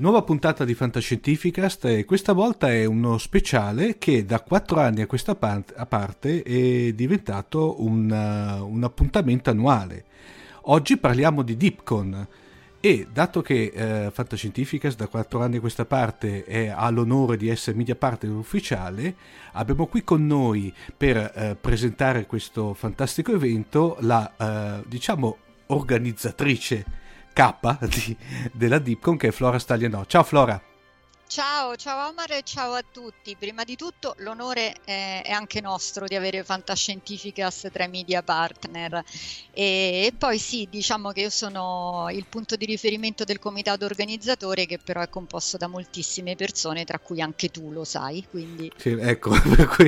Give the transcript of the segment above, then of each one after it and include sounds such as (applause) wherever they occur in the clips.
Nuova puntata di Fantascientificast e questa volta è uno speciale che da quattro anni a questa parte è diventato un, uh, un appuntamento annuale. Oggi parliamo di Dipcon e dato che eh, Fantascientificast da quattro anni a questa parte è, ha l'onore di essere media partner ufficiale, abbiamo qui con noi per eh, presentare questo fantastico evento la, diciamo, organizzatrice K di, della Dipcon che è Flora Stagliano. Ciao Flora! Ciao, ciao Omar e ciao a tutti. Prima di tutto l'onore è, è anche nostro di avere Fantascientificas tra i media partner e, e, poi sì, diciamo che io sono il punto di riferimento del comitato organizzatore che però è composto da moltissime persone, tra cui anche tu lo sai. Quindi... Sì, ecco, (laughs) (laughs)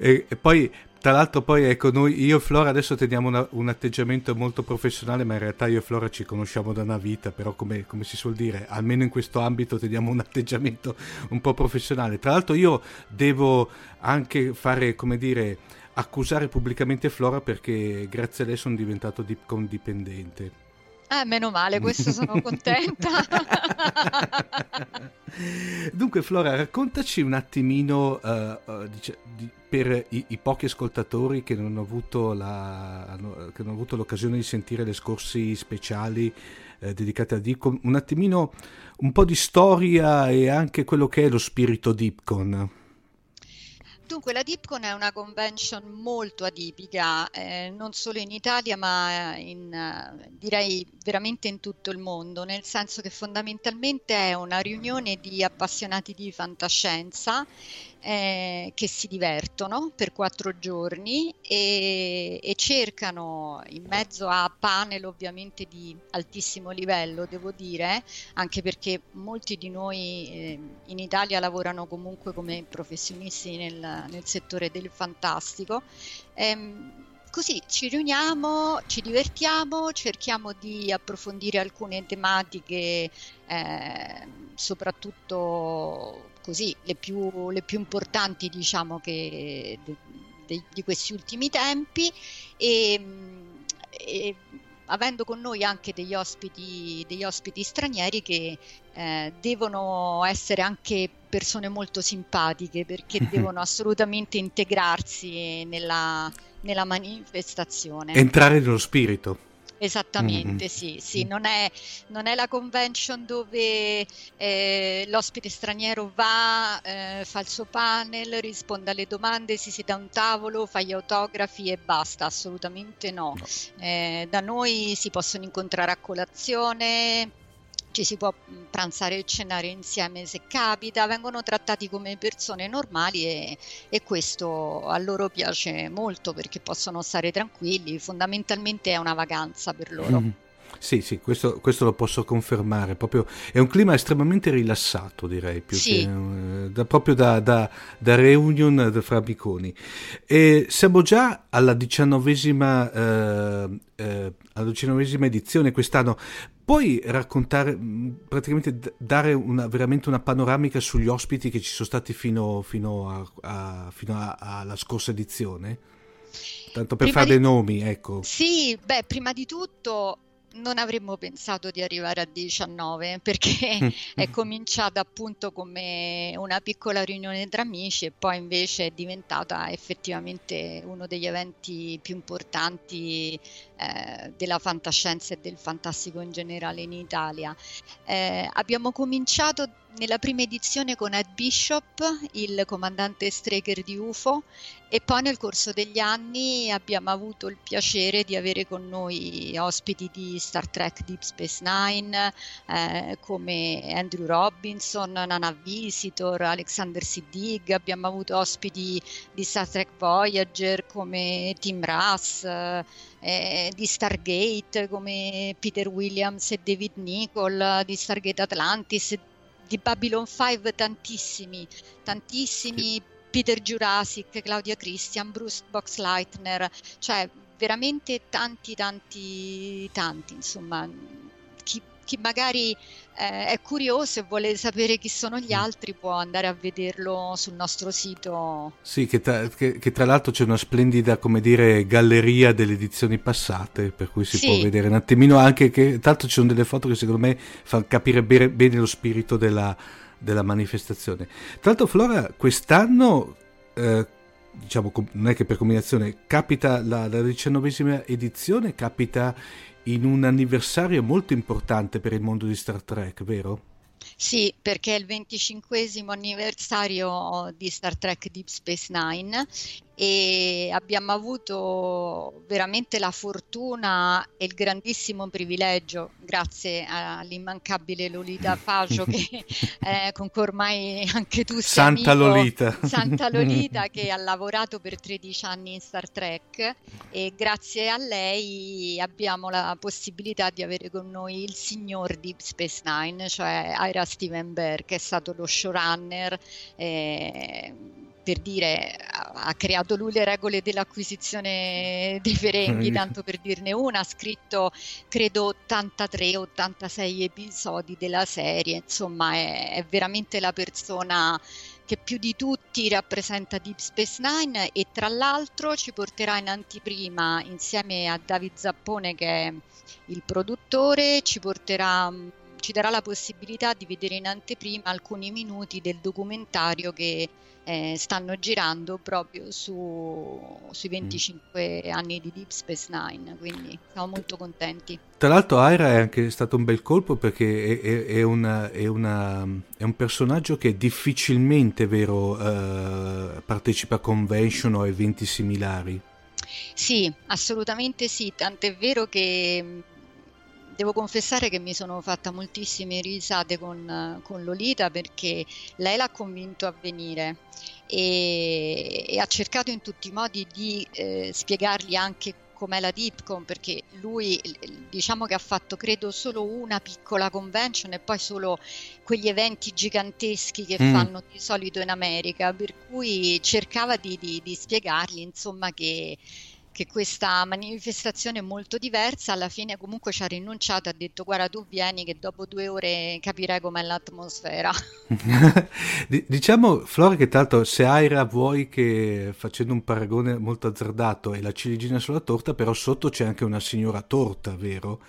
e, e poi tra l'altro poi ecco, noi, io e Flora adesso teniamo una, un atteggiamento molto professionale, ma in realtà io e Flora ci conosciamo da una vita, però come, come, si suol dire, almeno in questo ambito teniamo un atteggiamento un po' professionale. Tra l'altro io devo anche fare, come dire, accusare pubblicamente Flora perché grazie a lei sono diventato Dipcon dipendente. Eh, meno male, questo sono (laughs) contenta. Dunque, Flora, raccontaci un attimino, uh, uh, dice, di, per i, i, pochi ascoltatori che non, la, che non, hanno avuto l'occasione di sentire le scorsi speciali eh, dedicate a Dipcon, un attimino, un po' di storia e anche quello che è lo spirito Dipcon. Dunque, la DIPCON è una convention molto atipica, eh, non solo in Italia, ma in, uh, direi veramente in tutto il mondo, nel senso che fondamentalmente è una riunione di appassionati di fantascienza eh, che si divertono per quattro giorni e, e, cercano in mezzo a panel ovviamente di altissimo livello, devo dire, anche perché molti di noi eh, in Italia lavorano comunque come professionisti nel, nel settore del fantastico. Ehm, così ci riuniamo, ci divertiamo, cerchiamo di approfondire alcune tematiche, eh, soprattutto così le più, le più importanti diciamo che de, de, di questi ultimi tempi e, e avendo con noi anche degli ospiti, degli ospiti stranieri che eh, devono essere anche persone molto simpatiche perché (laughs) devono assolutamente integrarsi nella, nella manifestazione. Entrare nello spirito. Esattamente, mm-hmm. sì, sì. Non, è, non, è, la convention dove eh, l'ospite straniero va, eh, fa il suo panel, risponde alle domande, si siede a un tavolo, fa gli autografi e basta, assolutamente no. no. Eh, da noi si possono incontrare a colazione, ci si può pranzare e cenare insieme se capita, vengono trattati come persone normali e, e, questo a loro piace molto perché possono stare tranquilli, fondamentalmente è una vacanza per loro. Mm. Sì, sì, questo, questo, lo posso confermare. Proprio, è un clima estremamente rilassato, direi, più sì. che, eh, da, proprio da, da, da, reunion fra amiconi. E siamo già alla diciannovesima, eh, eh, alla diciannovesima edizione quest'anno. Puoi raccontare, mm, praticamente dare una, veramente una panoramica sugli ospiti che ci sono stati fino, fino, a, a, fino a, alla scorsa edizione? Tanto per prima fare di... dei nomi, ecco. Sì, beh, prima di tutto non avremmo pensato di arrivare a 19 perché mm. è cominciata appunto come una piccola riunione tra amici e poi invece è diventata effettivamente uno degli eventi più importanti eh, della fantascienza e del fantastico in generale in Italia. Eh, abbiamo cominciato nella prima edizione con Ed Bishop, il comandante Straker di UFO, e poi nel corso degli anni abbiamo avuto il piacere di avere con noi ospiti di Star Trek Deep Space Nine eh, come Andrew Robinson, Nana Visitor, Alexander Siddig, abbiamo avuto ospiti di Star Trek Voyager come Tim Russ, eh, di Stargate come Peter Williams e David Nicol, di Stargate Atlantis, di Babylon 5 tantissimi, tantissimi. Peter Jurassic, Claudia Christian, Bruce Boxleitner, cioè veramente tanti, tanti, tanti, insomma, chi, magari eh, è curioso e vuole sapere chi sono gli mm. altri può andare a vederlo sul nostro sito. Sì, che tra, che, che tra l'altro c'è una splendida, come dire, galleria delle edizioni passate, per cui si sì. può vedere un attimino anche che, tra l'altro ci sono delle foto che secondo me fanno capire bene, bene lo spirito della della manifestazione. Tra l'altro Flora quest'anno, eh, diciamo non è che per combinazione, capita la, la diciannovesima edizione, capita in un anniversario molto importante per il mondo di Star Trek, vero? Sì, perché è il 25 anniversario di Star Trek Deep Space Nine e abbiamo avuto veramente la fortuna e il grandissimo privilegio, grazie all'immancabile Lolita Faggio, che, (laughs) eh, con cui ormai anche tu sei Santa amico, Lolita. Santa (laughs) Lolita che ha lavorato per 13 anni in Star Trek e grazie a lei abbiamo la possibilità di avere con noi il signor Deep Space Nine, cioè Ira Steven Bear, che è stato lo showrunner. Eh, per dire, ha creato lui le regole dell'acquisizione (laughs) dei Ferenghi, tanto per dirne una, ha scritto credo 83-86 episodi della serie, insomma è, è veramente la persona che più di tutti rappresenta Deep Space Nine e tra l'altro ci porterà in anteprima insieme a David Zappone che è il produttore, ci porterà ci darà la possibilità di vedere in anteprima alcuni minuti del documentario che eh, stanno girando proprio su, sui 25 mm. anni di Deep Space Nine, quindi siamo molto contenti. Tra l'altro Aira è anche stato un bel colpo perché è, è, è, una, una, è un personaggio che difficilmente vero, uh, partecipa a convention o eventi similari. Sì, assolutamente sì, tant'è vero che devo confessare che mi sono fatta moltissime risate con, con Lolita perché lei l'ha convinto a venire e, e, ha cercato in tutti i modi di eh, spiegargli anche com'è la Dipcon perché lui diciamo che ha fatto credo solo una piccola convention e poi solo quegli eventi giganteschi che mm. fanno di solito in America per cui cercava di, di, di spiegargli insomma che che questa manifestazione molto diversa alla fine comunque ci ha rinunciato, ha detto guarda tu vieni che dopo due ore capirai com'è l'atmosfera. (laughs) diciamo Flora che tanto se Aira vuoi che facendo un paragone molto azzardato è la ciliegina sulla torta, però sotto c'è anche una signora torta, vero?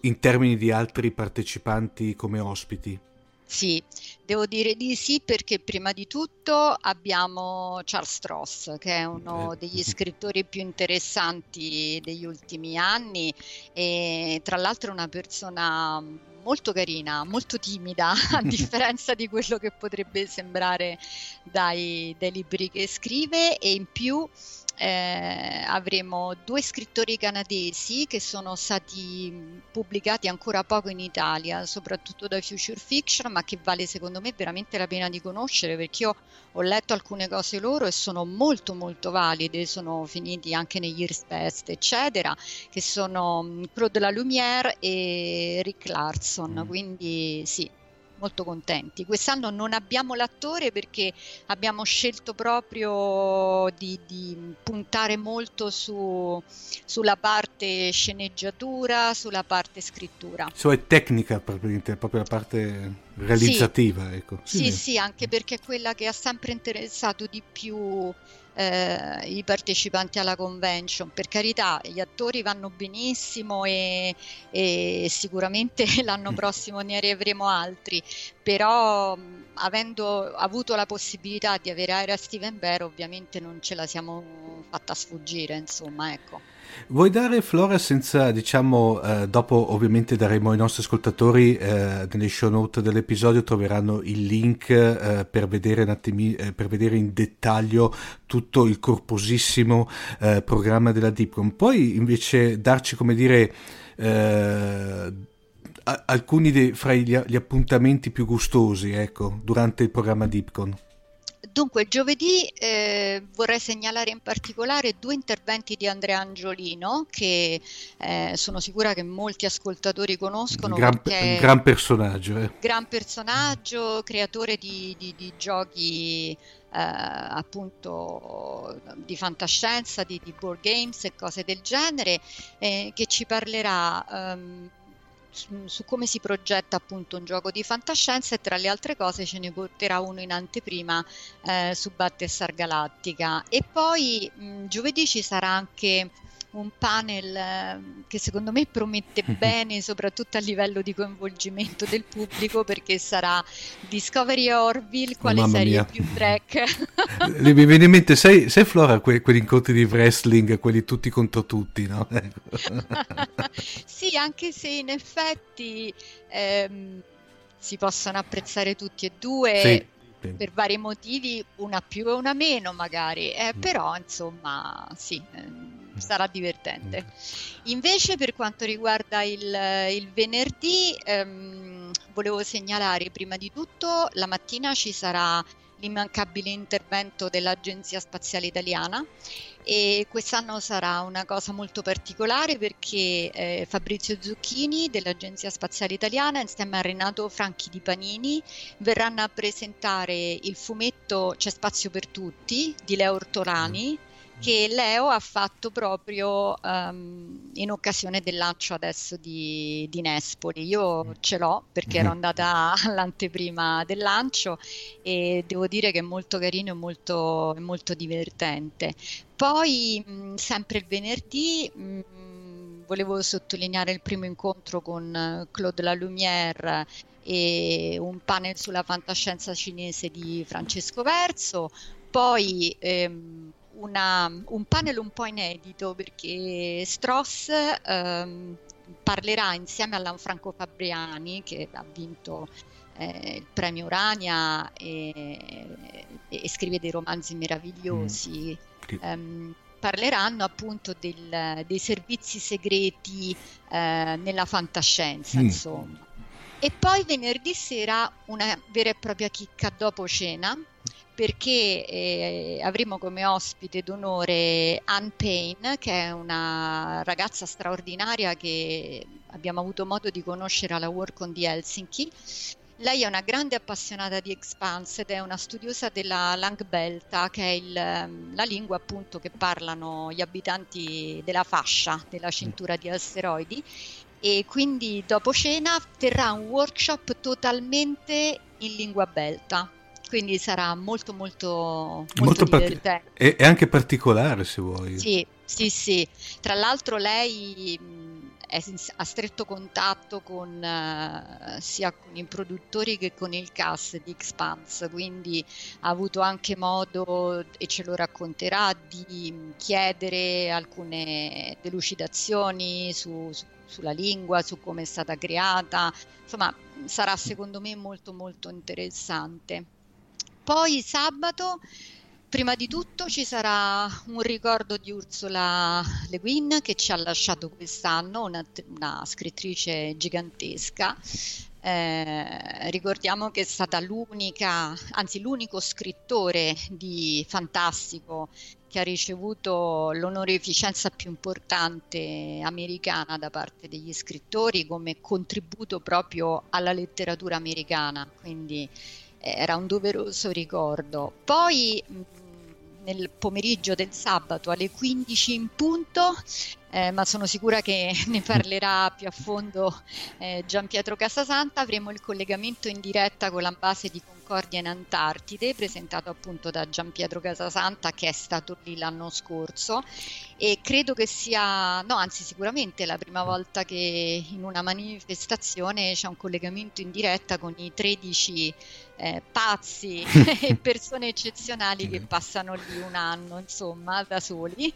In termini di altri partecipanti come ospiti. Sì, devo dire di sì perché prima di tutto abbiamo Charles Stross, che è uno eh. degli scrittori più interessanti degli ultimi anni e tra l'altro è una persona molto carina, molto timida, (laughs) a differenza di quello che potrebbe sembrare dai, dai libri che scrive e in più eh, avremo due scrittori canadesi che sono stati pubblicati ancora poco in Italia, soprattutto da Future Fiction, ma che vale secondo me veramente la pena di conoscere perché io ho letto alcune cose loro e sono molto molto valide, sono finiti anche negli Years Best, eccetera, che sono Claude Lumière e Rick Larson, mm. quindi sì, molto contenti. Quest'anno non abbiamo l'attore perché abbiamo scelto proprio di, di puntare molto su, sulla parte sceneggiatura, sulla parte scrittura. Cioè tecnica, proprio la parte realizzativa. Sì, ecco. sì, sì, sì, anche perché è quella che ha sempre interessato di più eh, i partecipanti alla convention. Per carità, gli attori vanno benissimo e, e sicuramente (laughs) l'anno mm. prossimo ne avremo altri, però avendo avuto la possibilità di avere Ira Steven Bear ovviamente non ce la siamo fatta sfuggire, insomma, ecco. Vuoi dare Flora senza, diciamo, eh, dopo ovviamente daremo ai nostri ascoltatori eh, nelle show note dell'episodio troveranno il link eh, per, vedere attimi, eh, per, vedere in dettaglio tutto il corposissimo eh, programma della Deepcom. Puoi invece darci, come dire, eh, alcuni dei, fra gli, appuntamenti più gustosi, ecco, durante il programma Deepcon? Dunque, giovedì eh, vorrei segnalare in particolare due interventi di Andrea Angiolino che eh, sono sicura che molti ascoltatori conoscono. Un gran, un gran personaggio. Eh. Gran personaggio, creatore di, di, di giochi eh, appunto di fantascienza, di, di, board games e cose del genere, eh, che ci parlerà. Um, su, su, come si progetta appunto un gioco di fantascienza e tra le altre cose ce ne porterà uno in anteprima eh, su Battlestar Galactica. E poi mh, giovedì ci sarà anche un panel eh, che secondo me promette (laughs) bene, soprattutto a livello di coinvolgimento del pubblico, perché sarà Discovery Orville, quale oh, serie mia. più track. (laughs) Mi viene in mente, sai, sai Flora, que- quegli incontri di wrestling, quelli tutti contro tutti, no? (laughs) sì, anche se in effetti ehm, si possono apprezzare tutti e due. Sì per vari motivi, una più e una meno magari, eh, mm. però insomma sì, eh, (laughs) sarà divertente. Invece per quanto riguarda il, il venerdì, ehm, volevo segnalare prima di tutto la mattina ci sarà l'immancabile intervento dell'Agenzia Spaziale Italiana e quest'anno sarà una cosa molto particolare perché eh, Fabrizio Zucchini dell'Agenzia Spaziale Italiana insieme a Renato Franchi di Panini verranno a presentare il fumetto C'è spazio per tutti di Leo Ortolani che Leo ha fatto proprio um, in occasione del lancio adesso di, di, Nespoli. Io ce l'ho perché ero andata (laughs) all'anteprima del lancio e devo dire che è molto carino e molto, molto divertente. Poi, mh, sempre il venerdì, mh, volevo sottolineare il primo incontro con Claude Lalumière e un panel sulla fantascienza cinese di Francesco Verso. Poi ehm, una, un panel un po' inedito perché Stross ehm, parlerà insieme a Lanfranco Fabriani che ha vinto eh, il premio Urania e, e, scrive dei romanzi meravigliosi. Mm. Um, parleranno appunto del, dei servizi segreti eh, nella fantascienza, mm. insomma. E poi venerdì sera una vera e propria chicca dopo cena perché eh, avremo come ospite d'onore Anne Payne, che è una ragazza straordinaria che abbiamo avuto modo di conoscere alla Workon di Helsinki. Lei è una grande appassionata di Expanse ed è una studiosa della Langbelta, che è il, ehm, la lingua appunto che parlano gli abitanti della fascia, della cintura di asteroidi. E quindi dopo cena terrà un workshop totalmente in lingua belta quindi sarà molto molto, molto, molto divertente. Part- è, anche particolare se vuoi. Sì, sì, sì. Tra l'altro lei è a stretto contatto con uh, sia con i produttori che con il cast di Expanse, quindi ha avuto anche modo, e ce lo racconterà, di chiedere alcune delucidazioni su, su, sulla lingua, su come è stata creata. Insomma, sarà secondo me molto molto interessante. Poi sabato Prima di tutto ci sarà un ricordo di Ursula Le Guin che ci ha lasciato quest'anno, una, una scrittrice gigantesca. Eh, ricordiamo che è stata l'unica, anzi l'unico scrittore di fantastico che ha ricevuto l'onorificenza più importante americana da parte degli scrittori come contributo proprio alla letteratura americana, quindi era un doveroso ricordo. Poi nel pomeriggio del sabato alle 15 in punto, eh, ma sono sicura che (laughs) ne parlerà più a fondo eh, Gian Pietro Casasanta, avremo il collegamento in diretta con la base di Concordia in Antartide, presentato appunto da Gian Pietro Casasanta che è stato lì l'anno scorso e credo che sia, no anzi sicuramente la prima volta che in una manifestazione c'è un collegamento in diretta con i 13 eh, pazzi (laughs) e (laughs) persone eccezionali che passano lì un anno, insomma, da soli.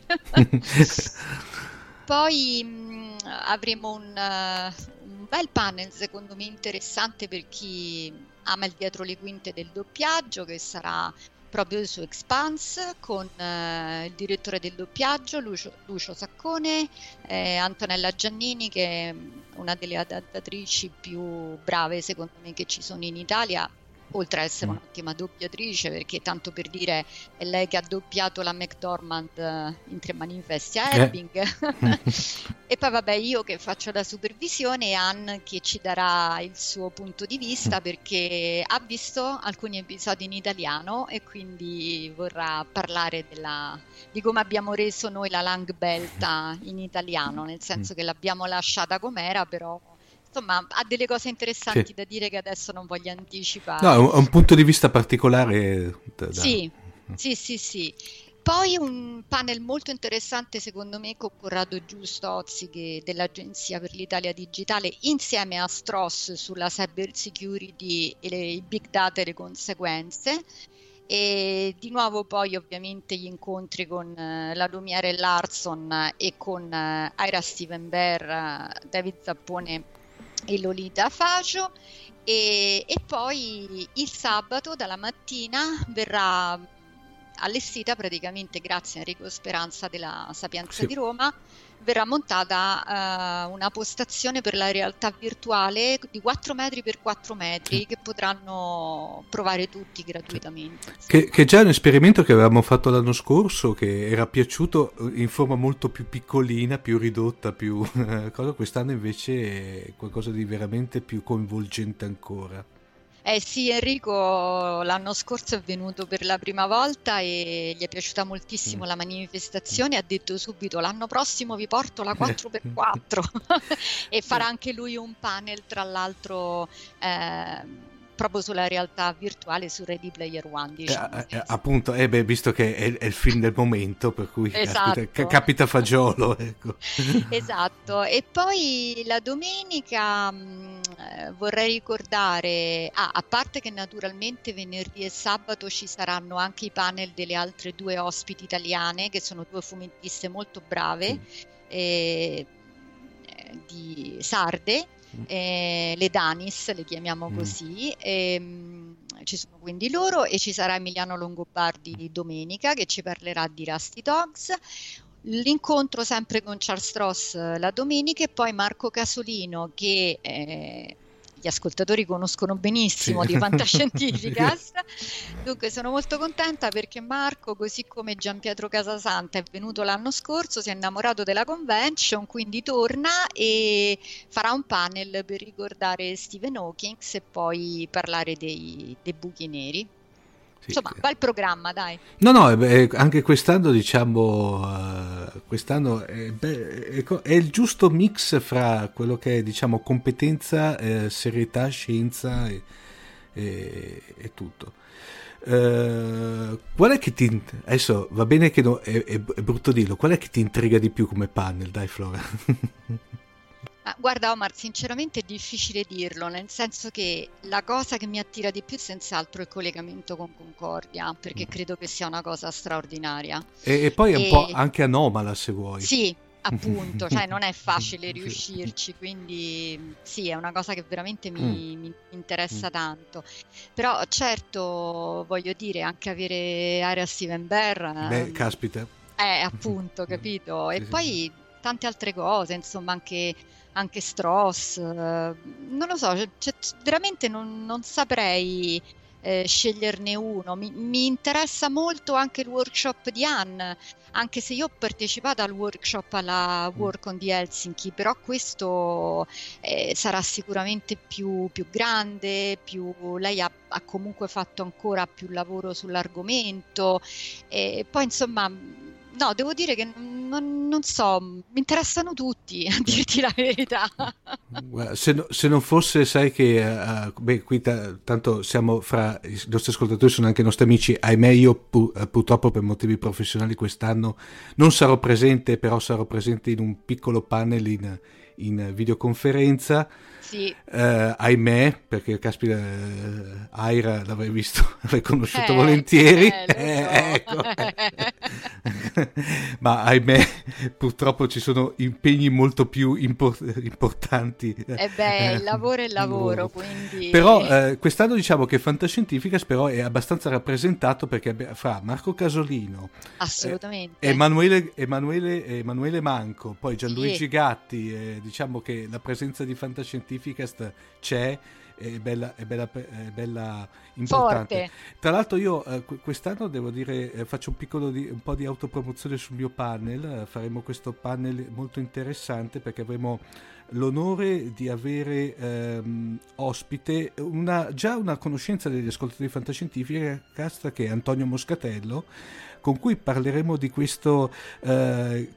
Poi mh, mm, avremo un, uh, un, bel panel, secondo me interessante per chi ama il dietro le quinte del doppiaggio, che sarà proprio su Expanse con uh, il direttore del doppiaggio Lucio, Lucio Saccone, eh, Antonella Giannini che è una delle adattatrici più brave secondo me che ci sono in Italia oltre ad essere mm. un'ottima doppiatrice, perché tanto per dire è lei che ha doppiato la McDormand eh, in Tre Manifesti a Ebbing. Eh. (laughs) e poi vabbè io che faccio la supervisione e Anne che ci darà il suo punto di vista mm. perché ha visto alcuni episodi in italiano e quindi vorrà parlare della, di come abbiamo reso noi la Langbelta in italiano, nel senso mm. che l'abbiamo lasciata com'era, però insomma ha delle cose interessanti sì. da dire che adesso non voglio anticipare. No, è un, un punto di vista particolare. Da... Sì, sì, sì, sì. Poi un panel molto interessante secondo me con Corrado Giustozzi che, dell'Agenzia per l'Italia Digitale insieme a Stross sulla cyber security e le, i big data e le conseguenze e di nuovo poi ovviamente gli incontri con uh, la Lumiere Larson e con uh, Ira Steven Bear, uh, David Zappone e Lolita Facio e, e poi il sabato dalla mattina verrà allestita praticamente grazie a Enrico Speranza della Sapienza sì. di Roma verrà montata uh, una postazione per la realtà virtuale di 4 metri per 4 metri sì. che potranno provare tutti gratuitamente. Che, che, è già un esperimento che avevamo fatto l'anno scorso che era piaciuto in forma molto più piccolina, più ridotta, più (laughs) cosa. Quest'anno invece è qualcosa di veramente più coinvolgente ancora. Eh sì, Enrico l'anno scorso è venuto per la prima volta e gli è piaciuta moltissimo mm. la manifestazione, ha detto subito l'anno prossimo vi porto la 4x4 (laughs) (laughs) e farà anche lui un panel tra l'altro eh, proprio sulla realtà virtuale su Ready Player One. Diciamo. Eh, appunto, eh beh, visto che è, è, il film del momento, per cui esatto. capita, capita fagiolo. Ecco. (laughs) esatto, e poi la domenica mm, eh, vorrei ricordare, ah, a parte che naturalmente venerdì e sabato ci saranno anche i panel delle altre due ospiti italiane, che sono due fumettiste molto brave. Mm. Eh, di sarde eh, le Danis, le chiamiamo mm. così. Ehm, ci sono quindi loro e ci sarà Emiliano Longobardi domenica che ci parlerà di Rusty Dogs. L'incontro sempre con Charles Stross la domenica e poi Marco Casolino che eh, gli ascoltatori conoscono benissimo sì. di Fantascientificast. (laughs) Dunque sono molto contenta perché Marco, così come Gian Pietro Casasanta, è venuto l'anno scorso, si è innamorato della convention, quindi torna e farà un panel per ricordare Stephen Hawking e poi parlare dei, dei buchi neri. Insomma, bel programma, dai. No, no, beh, anche quest'anno, diciamo, uh, quest'anno è, beh, è, il giusto mix fra quello che è, diciamo, competenza, eh, serietà, scienza e, e, e tutto. Uh, qual è che ti adesso va bene che no, è, è, brutto dirlo qual è che ti intriga di più come panel dai Flora (laughs) Ma guarda Omar, sinceramente è difficile dirlo, nel senso che la cosa che mi attira di più senz'altro è il collegamento con Concordia, perché mm. credo che sia una cosa straordinaria. E, e poi è e... un po' anche anomala se vuoi. Sì, appunto, cioè non è (laughs) facile riuscirci, quindi sì, è una cosa che veramente mi, mm. mi interessa mm. tanto. Però certo, voglio dire, anche avere area Steven Bear... Beh, caspita. Eh, (laughs) appunto, capito? E sì, poi tante altre cose, insomma, anche anche Strauss, eh, non lo so, cioè, cioè, veramente non, non saprei eh, sceglierne uno. Mi, mi, interessa molto anche il workshop di Anne, anche se io ho partecipato al workshop alla. Work on the Helsinki, però questo eh, sarà sicuramente più, più grande, più, lei ha, ha, comunque fatto ancora più lavoro sull'argomento e poi insomma no, devo dire che non, non, so, mi interessano tutti, a dirti la verità. Se, se non fosse, sai che, uh, beh, qui t- tanto siamo fra i nostri ascoltatori, sono anche i nostri amici, ahimè io pu- purtroppo per motivi professionali quest'anno non sarò presente, però sarò presente in un piccolo panel in, in videoconferenza sì. Eh, ahimè, perché caspita, eh, Aira l'avrei visto, (laughs) l'avrei conosciuto eh, volentieri. Eh, so. ecco. (laughs) Ma ahimè, purtroppo ci sono impegni molto più import- importanti. Eh beh, il lavoro è il lavoro, quindi... Però eh, quest'anno diciamo che Fantascientificas però è abbastanza rappresentato perché fra Marco Casolino, Assolutamente. Emanuele, Emanuele, Emanuele, Manco, poi Gianluigi sì. Gatti, diciamo che la presenza di Fantascientificas Magnificast c'è è bella, è bella, è bella importante. Forte. Tra l'altro io eh, quest'anno devo dire eh, faccio un, piccolo di, un po' di autopromozione sul mio panel, eh, faremo questo panel molto interessante perché avremo l'onore di avere ehm, ospite una, già una conoscenza degli ascoltatori fantascientifici che è Antonio Moscatello con cui parleremo di questo eh,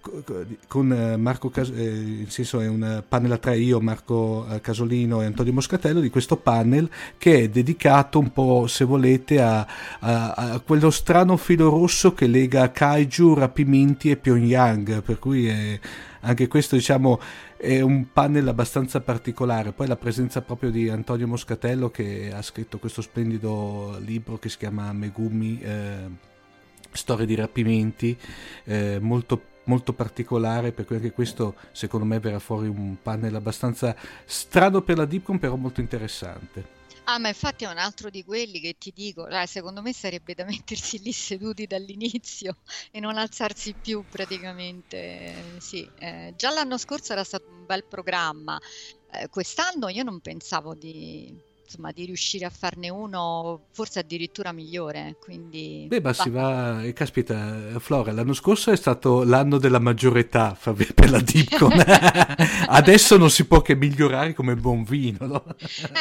con eh, Marco Cas- eh, in senso è un panel a tre io, Marco eh, Casolino e Antonio Moscatello di questo panel che è dedicato un po' se volete a, a, a quello strano filo rosso che lega kaiju, rapimenti e Pyongyang per cui è, anche questo diciamo è un panel abbastanza particolare. Poi la presenza proprio di Antonio Moscatello che ha scritto questo splendido libro che si chiama Megumi. Eh, storie di rapimenti eh, molto molto particolare per cui anche questo secondo me verrà fuori un panel abbastanza strano per la Dipcom però molto interessante Ah, ma infatti è un altro di quelli che ti dico, eh, secondo me sarebbe da mettersi lì seduti dall'inizio e non alzarsi più praticamente. Sì, eh, già l'anno scorso era stato un bel programma, eh, quest'anno io non pensavo di, insomma, di riuscire a farne uno forse addirittura migliore. Quindi, Beh, ma si va, e caspita, Flora, l'anno scorso è stato l'anno della maggiore età per la Dipcon. (laughs) Adesso non si può che migliorare come buon vino, no?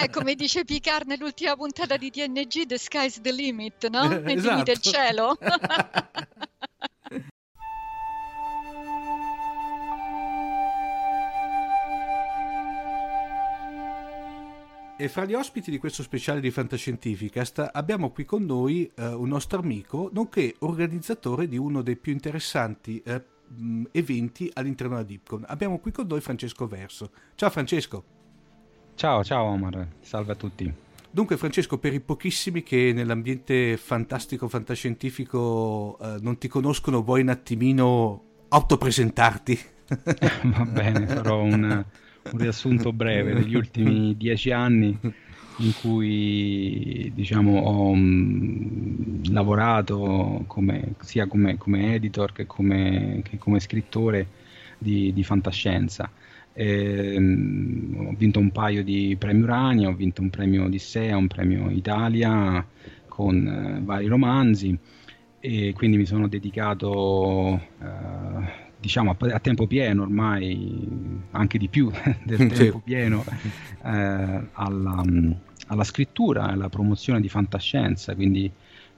eh, come dice Picard nell'ultima puntata di TNG, the sky's the limit, no? (laughs) È esatto. limite il cielo. (laughs) E fra gli ospiti di questo speciale di Fantascientificast abbiamo qui con noi eh, un nostro amico, nonché organizzatore di uno dei più interessanti eh, eventi all'interno della Dipcon. Abbiamo qui con noi Francesco Verso. Ciao Francesco. Ciao, ciao Omar, salve a tutti. Dunque Francesco, per i pochissimi che nell'ambiente fantastico, fantascientifico eh, non ti conoscono, vuoi un attimino autopresentarti? (laughs) Va bene, farò un un riassunto breve degli ultimi dieci anni in cui diciamo, ho mm, lavorato come, sia come, come, editor che come, che come scrittore di, di fantascienza. Eh, ho vinto un paio di premi Urania, ho vinto un premio Odissea, un premio Italia con eh, vari romanzi e quindi mi sono dedicato eh, diciamo a, a, tempo pieno ormai anche di più (laughs) del tempo pieno eh, alla, alla, scrittura alla promozione di fantascienza quindi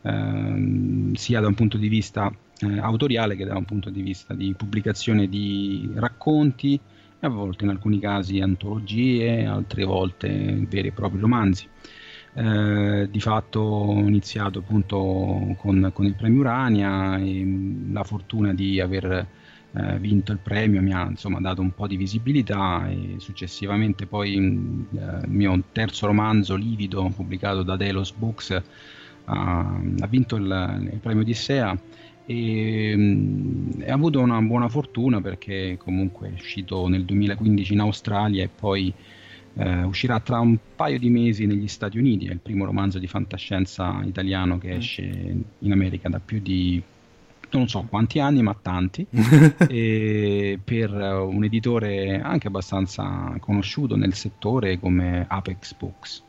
ehm, sia da un punto di vista eh, autoriale che da un punto di vista di pubblicazione di racconti a volte in alcuni casi antologie altre volte veri e propri romanzi. Eh, di fatto ho iniziato appunto con, con il premio Urania e la fortuna di aver eh, vinto il premio mi ha insomma dato un po' di visibilità e successivamente poi eh, il mio terzo romanzo Livido pubblicato da Delos Books ha, ha vinto il, il premio Odissea e, mh, ha avuto una buona fortuna perché comunque è uscito nel 2015 in Australia e poi eh, uscirà tra un paio di mesi negli Stati Uniti, è il primo romanzo di fantascienza italiano che mm. esce in America da più di non so quanti anni, ma tanti, (laughs) per un editore anche abbastanza conosciuto nel settore come Apex Books.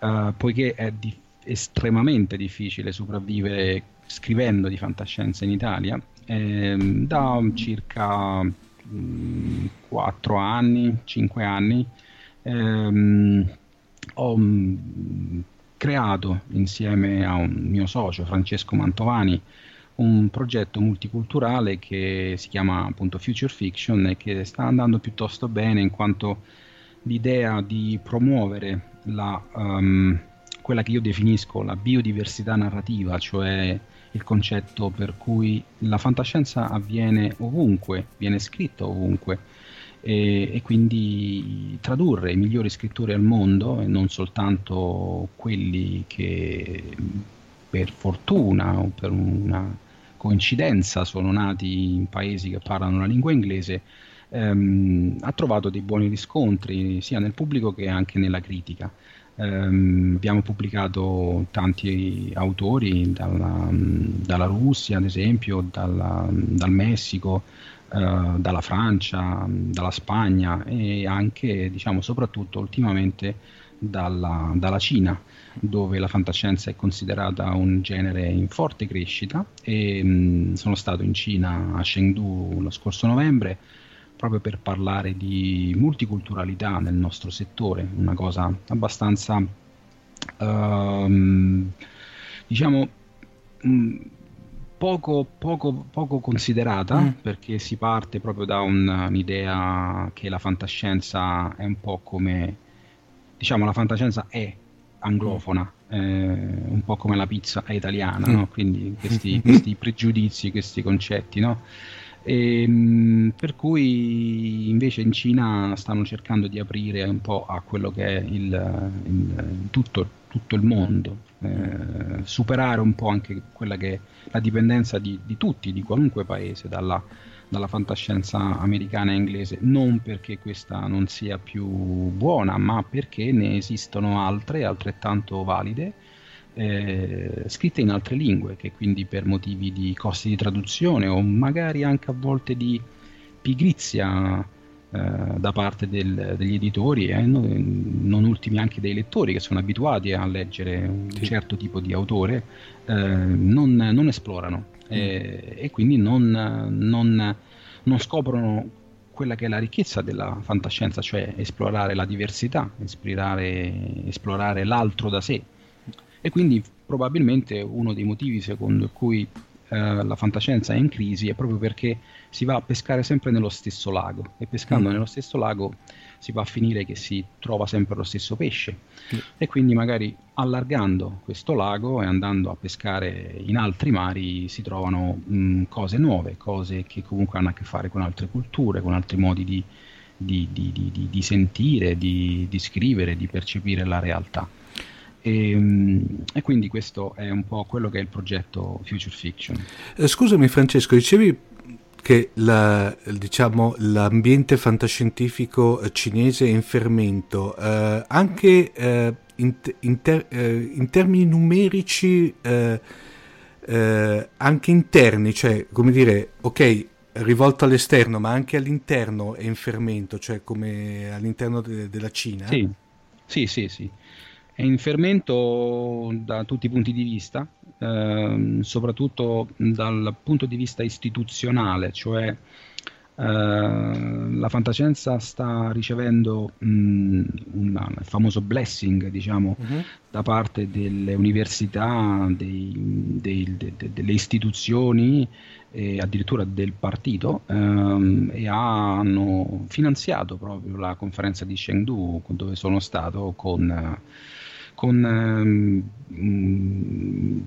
Uh, poiché è di- estremamente difficile sopravvivere scrivendo di fantascienza in Italia, ehm, da circa mh, 4 anni, 5 anni, ehm, ho mh, creato insieme a un mio socio Francesco Mantovani un progetto multiculturale che si chiama appunto Future Fiction e che sta andando piuttosto bene in quanto l'idea di promuovere la, um, quella che io definisco la biodiversità narrativa, cioè il concetto per cui la fantascienza avviene ovunque, viene scritta ovunque e, e, quindi tradurre i migliori scrittori al mondo e non soltanto quelli che per fortuna o per una coincidenza sono nati in paesi che parlano la lingua inglese, ehm, ha trovato dei buoni riscontri sia nel pubblico che anche nella critica. Um, abbiamo pubblicato tanti autori dalla, dalla Russia, ad esempio, dalla, dal Messico, uh, dalla Francia, dalla Spagna e anche, diciamo, soprattutto ultimamente dalla, dalla, Cina, dove la fantascienza è considerata un genere in forte crescita e mh, sono stato in Cina a Chengdu lo scorso novembre proprio per parlare di multiculturalità nel nostro settore, una cosa abbastanza, uh, diciamo, mh, poco, poco, poco, considerata, mm. perché si parte proprio da un, un'idea che la fantascienza è un po' come, diciamo, la fantascienza è anglofona, eh, un po' come la pizza è italiana, mm. no? quindi questi, (laughs) questi, pregiudizi, questi concetti, no? E, ehm, per cui invece in Cina stanno cercando di aprire un po' a quello che è il, il, tutto, tutto, il mondo, eh, superare un po' anche quella che è la dipendenza di, di tutti, di qualunque paese, dalla, dalla fantascienza americana e inglese, non perché questa non sia più buona, ma perché ne esistono altre altrettanto valide eh, scritte in altre lingue, che quindi per motivi di costi di traduzione o magari anche a volte di pigrizia eh, da parte del, degli editori e non, non, ultimi anche dei lettori che sono abituati a leggere un sì. certo tipo di autore, eh, non, non, esplorano mm. e quindi non, non, non scoprono quella che è la ricchezza della fantascienza, cioè esplorare la diversità, esplorare l'altro da sé e quindi probabilmente uno dei motivi secondo cui eh, la fantascienza è in crisi è proprio perché si va a pescare sempre nello stesso lago e pescando mm. nello stesso lago si va a finire che si trova sempre lo stesso pesce mm. e quindi magari allargando questo lago e andando a pescare in altri mari si trovano mh, mm, cose nuove, cose che comunque hanno a che fare con altre culture, con altri modi di, di, di, di sentire, di scrivere, di percepire la realtà. E, ehm, e, quindi questo è un po' quello che è il progetto Future Fiction. Eh, scusami Francesco, dicevi che la, diciamo, l'ambiente fantascientifico cinese è in fermento, eh, anche eh, in, in, ter, eh, in, termini numerici, eh, eh, anche interni, cioè come dire, ok, rivolto all'esterno, ma anche all'interno è in fermento, cioè come all'interno de- della Cina? Sì, sì, sì, sì. È in fermento da tutti i punti di vista, ehm, soprattutto dal punto di vista istituzionale, cioè eh, la fantascienza sta ricevendo mh, una, il famoso blessing, diciamo, uh-huh. da parte delle università, dei, dei, de, de, delle istituzioni e addirittura del partito ehm, e hanno finanziato proprio la conferenza di Chengdu dove sono stato con, con ehm,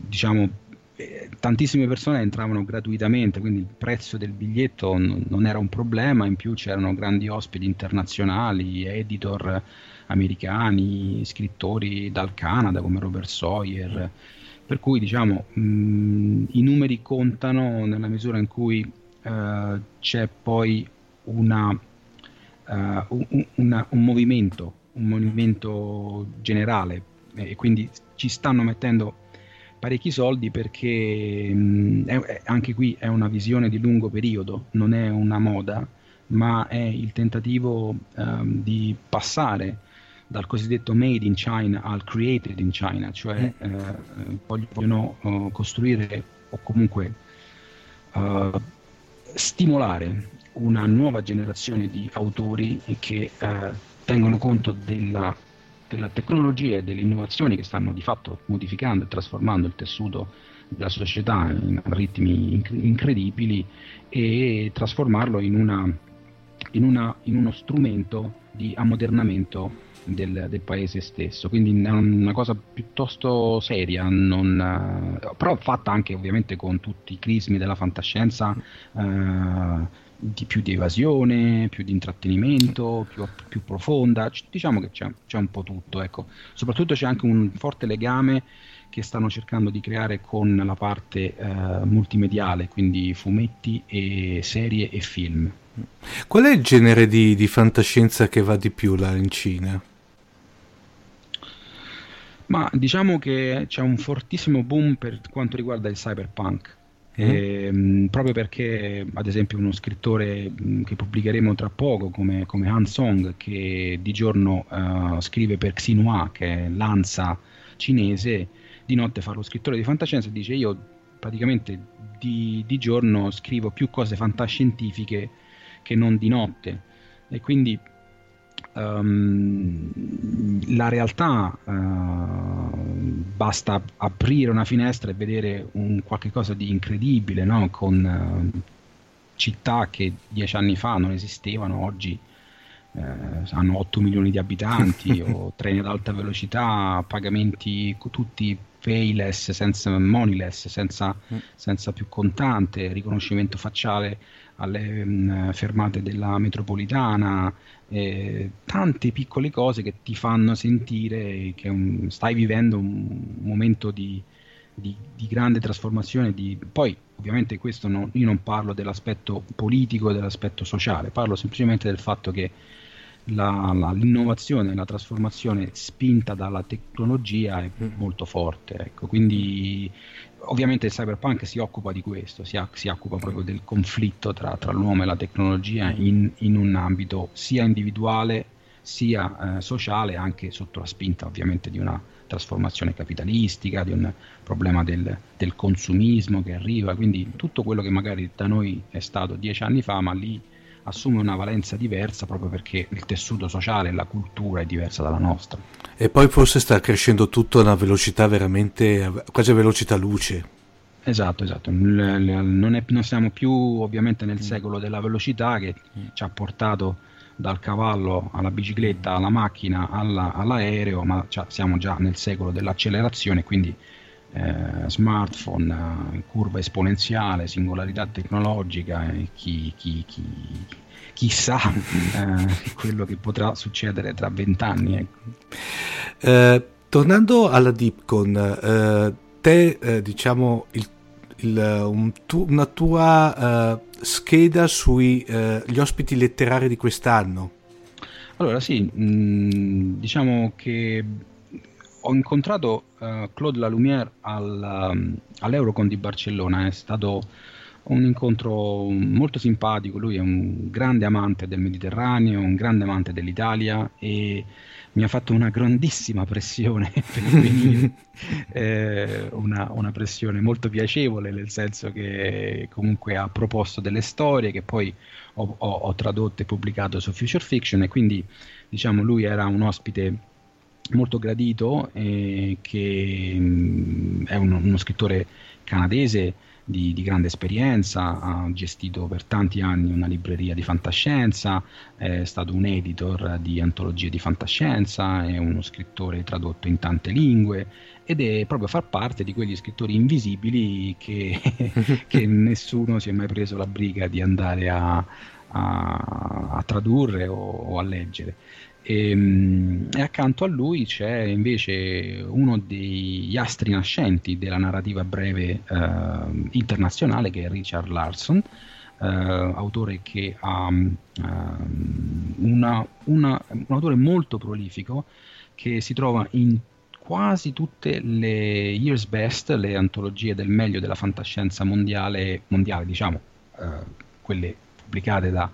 diciamo eh, tantissime persone entravano gratuitamente, quindi il prezzo del biglietto non era un problema, in più c'erano grandi ospiti internazionali, editor americani, scrittori dal Canada come Robert Sawyer, per cui diciamo mh, i numeri contano nella misura in cui uh, c'è poi una, uh, un, una, un movimento, un movimento generale e quindi ci stanno mettendo parecchi soldi perché mh, è, anche qui è una visione di lungo periodo, non è una moda, ma è il tentativo um, di passare dal cosiddetto made in China al created in China, cioè mm. eh, vogliono uh, costruire o comunque uh, stimolare una nuova generazione di autori che uh, tengono conto della della tecnologia e delle innovazioni che stanno di fatto modificando e trasformando il tessuto della società in ritmi incredibili e trasformarlo in, una, in, una, in uno strumento di ammodernamento del, del, paese stesso. Quindi è una cosa piuttosto seria, non, però fatta anche ovviamente con tutti i crismi della fantascienza. Eh, di più di evasione, più di intrattenimento, più, più profonda, diciamo che c'è, c'è, un po' tutto, ecco. soprattutto c'è anche un forte legame che stanno cercando di creare con la parte eh, multimediale, quindi fumetti e serie e film. Qual è il genere di, di fantascienza che va di più là in Cina? Ma diciamo che c'è un fortissimo boom per quanto riguarda il cyberpunk Mm. Mh, proprio perché, ad esempio, uno scrittore mh, che pubblicheremo tra poco, come, come Han Song, che di giorno uh, scrive per Xinhua, che è l'ANSA cinese, di notte fa lo scrittore di fantascienza e dice: Io praticamente di, di giorno scrivo più cose fantascientifiche che non di notte. E quindi um, la realtà uh, basta aprire una finestra e vedere un qualche cosa di incredibile no? con uh, città che dieci anni fa non esistevano oggi eh, hanno 8 milioni di abitanti (laughs) o treni ad alta velocità pagamenti tutti payless senza moneyless senza, mm. senza più contante riconoscimento facciale alle mh, fermate della metropolitana, eh, tante piccole cose che ti fanno sentire che un, stai vivendo un momento di, di, di grande trasformazione. Di, poi ovviamente questo non, io non parlo dell'aspetto politico dell'aspetto sociale, parlo semplicemente del fatto che la, la, l'innovazione, la trasformazione spinta dalla tecnologia è mm. molto forte. Ecco. Quindi ovviamente il cyberpunk si occupa di questo, si, si occupa proprio del conflitto tra, tra, l'uomo e la tecnologia in, in un ambito sia individuale sia eh, sociale, anche sotto la spinta ovviamente di una trasformazione capitalistica, di un problema del, del consumismo che arriva, quindi tutto quello che magari da noi è stato dieci anni fa, ma lì assume una valenza diversa proprio perché il tessuto sociale e la cultura è diversa dalla nostra. E poi forse sta crescendo tutto a una velocità veramente quasi a velocità luce. Esatto, esatto. Non, è, non siamo più ovviamente nel mm. secolo della velocità che mm. ci ha portato dal cavallo alla bicicletta, alla macchina, alla, all'aereo, ma siamo già nel secolo dell'accelerazione, quindi eh, smartphone, eh, curva esponenziale, singolarità tecnologica, eh, chi, chi, chi, chissà (laughs) eh, quello che potrà succedere tra vent'anni. Ecco. Eh, tornando alla Dipcon, te diciamo il, il, un tu, una tua scheda sugli ospiti letterari di quest'anno? Allora sì, mh, mm, diciamo che ho incontrato uh, Claude Lalumière al, um, all'Eurocon di Barcellona, è stato un incontro molto simpatico, lui è un grande amante del Mediterraneo, un grande amante dell'Italia e mi ha fatto una grandissima pressione (laughs) per venire, (laughs) eh, una, una, pressione molto piacevole, nel senso che comunque ha proposto delle storie che poi ho, ho, ho tradotto e pubblicato su Future Fiction e quindi diciamo lui era un ospite molto gradito eh, che mh, mm, è uno, uno scrittore canadese di, di, grande esperienza, ha gestito per tanti anni una libreria di fantascienza, è stato un editor di antologie di fantascienza, è uno scrittore tradotto in tante lingue ed è proprio far parte di quegli scrittori invisibili che, (laughs) che nessuno si è mai preso la briga di andare a, a, a tradurre o, o a leggere. E, ehm, e, accanto a lui c'è invece uno degli astri nascenti della narrativa breve eh, internazionale che è Richard Larson, eh, autore che ha eh, una, una, un autore molto prolifico che si trova in quasi tutte le Year's Best, le antologie del meglio della fantascienza mondiale, mondiale diciamo, eh, quelle pubblicate da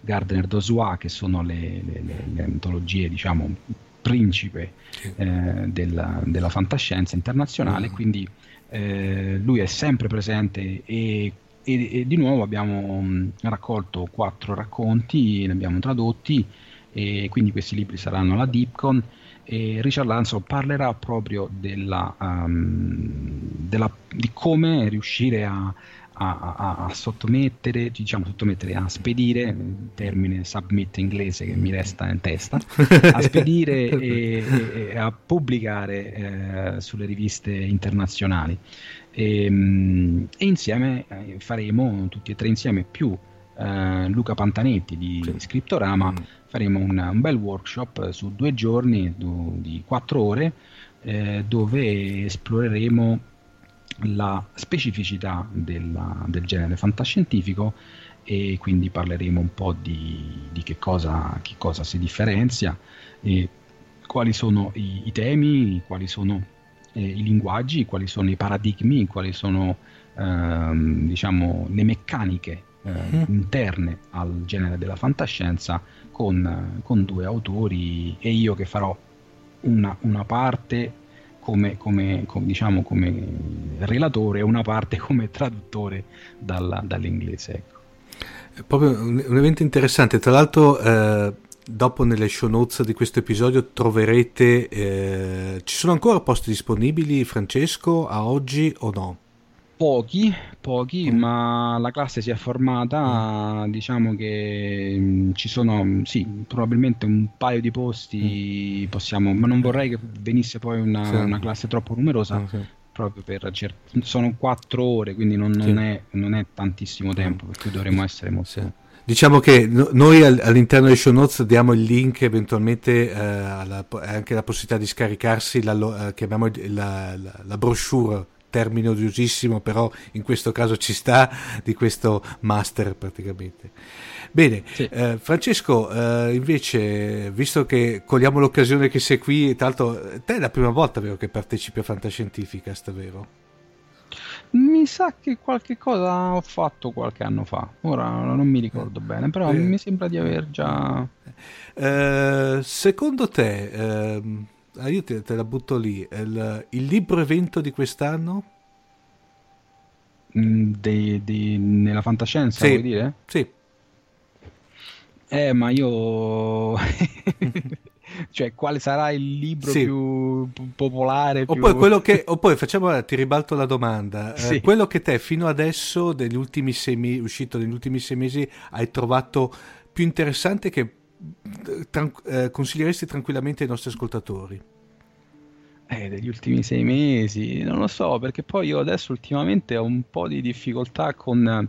Gardner Dozois, che sono le, le, le, antologie, diciamo, principe eh, della, della, fantascienza internazionale, mm. quindi eh, lui è sempre presente e, e, e di nuovo abbiamo mh, mm, raccolto quattro racconti, ne abbiamo tradotti e quindi questi libri saranno alla Deepcon e Richard Lanson parlerà proprio della, um, della, di come riuscire a, a, a, a, sottomettere, diciamo sottomettere, a spedire, termine submit inglese che mi resta in testa, a (laughs) spedire e, e, a pubblicare eh, sulle riviste internazionali. E, e insieme eh, faremo, tutti e tre insieme, più eh, Luca Pantanetti di sì. Scriptorama, mm. faremo un, un, bel workshop su due giorni di quattro ore eh, dove esploreremo la specificità della, del genere fantascientifico e quindi parleremo un po' di, di che, cosa, che, cosa, si differenzia e quali sono i, i temi, quali sono eh, i linguaggi, quali sono i paradigmi, quali sono ehm, diciamo, le meccaniche eh, mm. interne al genere della fantascienza con, con, due autori e io che farò una, una parte come, come, come, diciamo, come relatore e una parte come traduttore dalla, dall'inglese. Ecco. È proprio un, un, evento interessante, tra l'altro eh, dopo nelle show notes di questo episodio troverete, eh, ci sono ancora posti disponibili Francesco a oggi o no? Pochi, pochi, mm. ma la classe si è formata, mm. diciamo che mm, ci sono, sì, probabilmente un paio di posti possiamo, ma non vorrei che venisse poi una, sì. una classe troppo numerosa. Ah, proprio per, cert- sono quattro ore, quindi non, non, sì. è, non è, tantissimo tempo, per cui dovremo essere molto... Sì. Diciamo che noi all'interno dei show notes diamo il link eventualmente eh, alla, anche la possibilità di scaricarsi la, eh, la, la, la brochure termine odiosissimo, però in questo caso ci sta, di questo master praticamente. Bene, sì. eh, Francesco, eh, invece, visto che cogliamo l'occasione che sei qui, tra l'altro, te è la prima volta vero, che partecipi a Fantascientificast, vero? Mi sa che qualche cosa ho fatto qualche anno fa, ora non mi ricordo bene, però eh. mi sembra di aver già... Eh, secondo te ehm, ah, io te, te, la butto lì. Il, il libro evento di quest'anno? Mm, di, di, nella fantascienza, sì. vuoi dire? Sì. Eh, ma io... (laughs) cioè, quale sarà il libro sì. più popolare? Più... Oppure, quello che, oppure facciamo, ti ribalto la domanda. Eh, sì. Eh, quello che te fino adesso, negli ultimi sei mesi, uscito negli ultimi sei mesi, hai trovato più interessante che tran- eh, consiglieresti tranquillamente ai nostri ascoltatori? Eh, degli ultimi sei mesi, non lo so, perché poi io adesso ultimamente ho un po' di difficoltà con,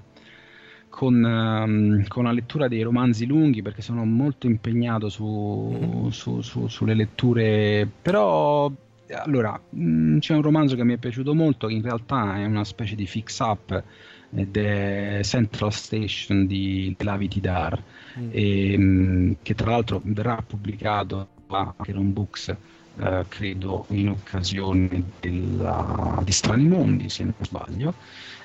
con, um, con la lettura dei romanzi lunghi, perché sono molto impegnato su, mm-hmm. su, su, sulle letture, però allora mh, mm, c'è un romanzo che mi è piaciuto molto, che in realtà è una specie di fix up ed è Central Station di Lavi Tidar, mm. e, mh, che tra l'altro verrà pubblicato a Caron Books. Uh, credo in occasione della, di Strani Mondi, se non sbaglio,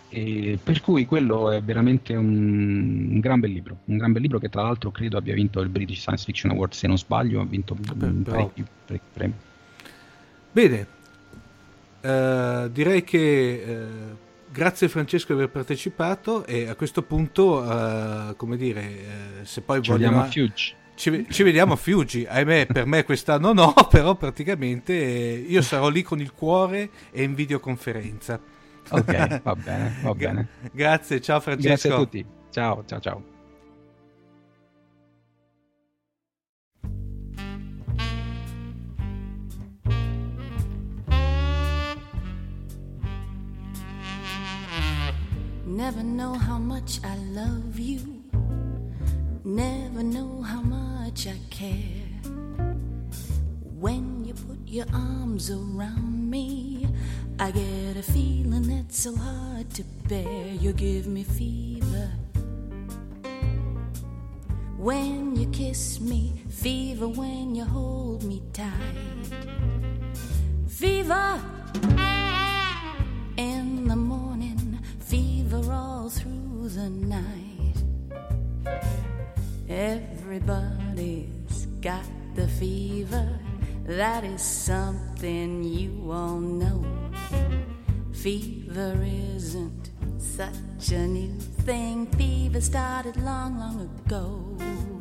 E per cui quello è veramente un, un, gran bel libro, un gran bel libro che tra l'altro credo abbia vinto il British Science Fiction Award, se non sbaglio, ha vinto Beh, parecchi, parecchi premi. Bene, uh, direi che uh, grazie Francesco di aver partecipato e a questo punto, uh, come dire, se poi ci vogliamo a Fiuggi. Ci, ci, vediamo a Fiuggi, ahimè per me quest'anno no, (laughs) però praticamente io sarò lì con il cuore e in videoconferenza. Ok, va (laughs) bene, va bene. Grazie, ciao Francesco. Grazie a tutti. Ciao, ciao, ciao. Never know how much I love you. Never know how much I care. When you put your arms around me, I get a feeling that's so hard to bear. You give me fever. When you kiss me, fever when you hold me tight. Fever through the night. Everybody's got the fever, that is something you all know. Fever isn't such a new thing. Fever started long, long ago.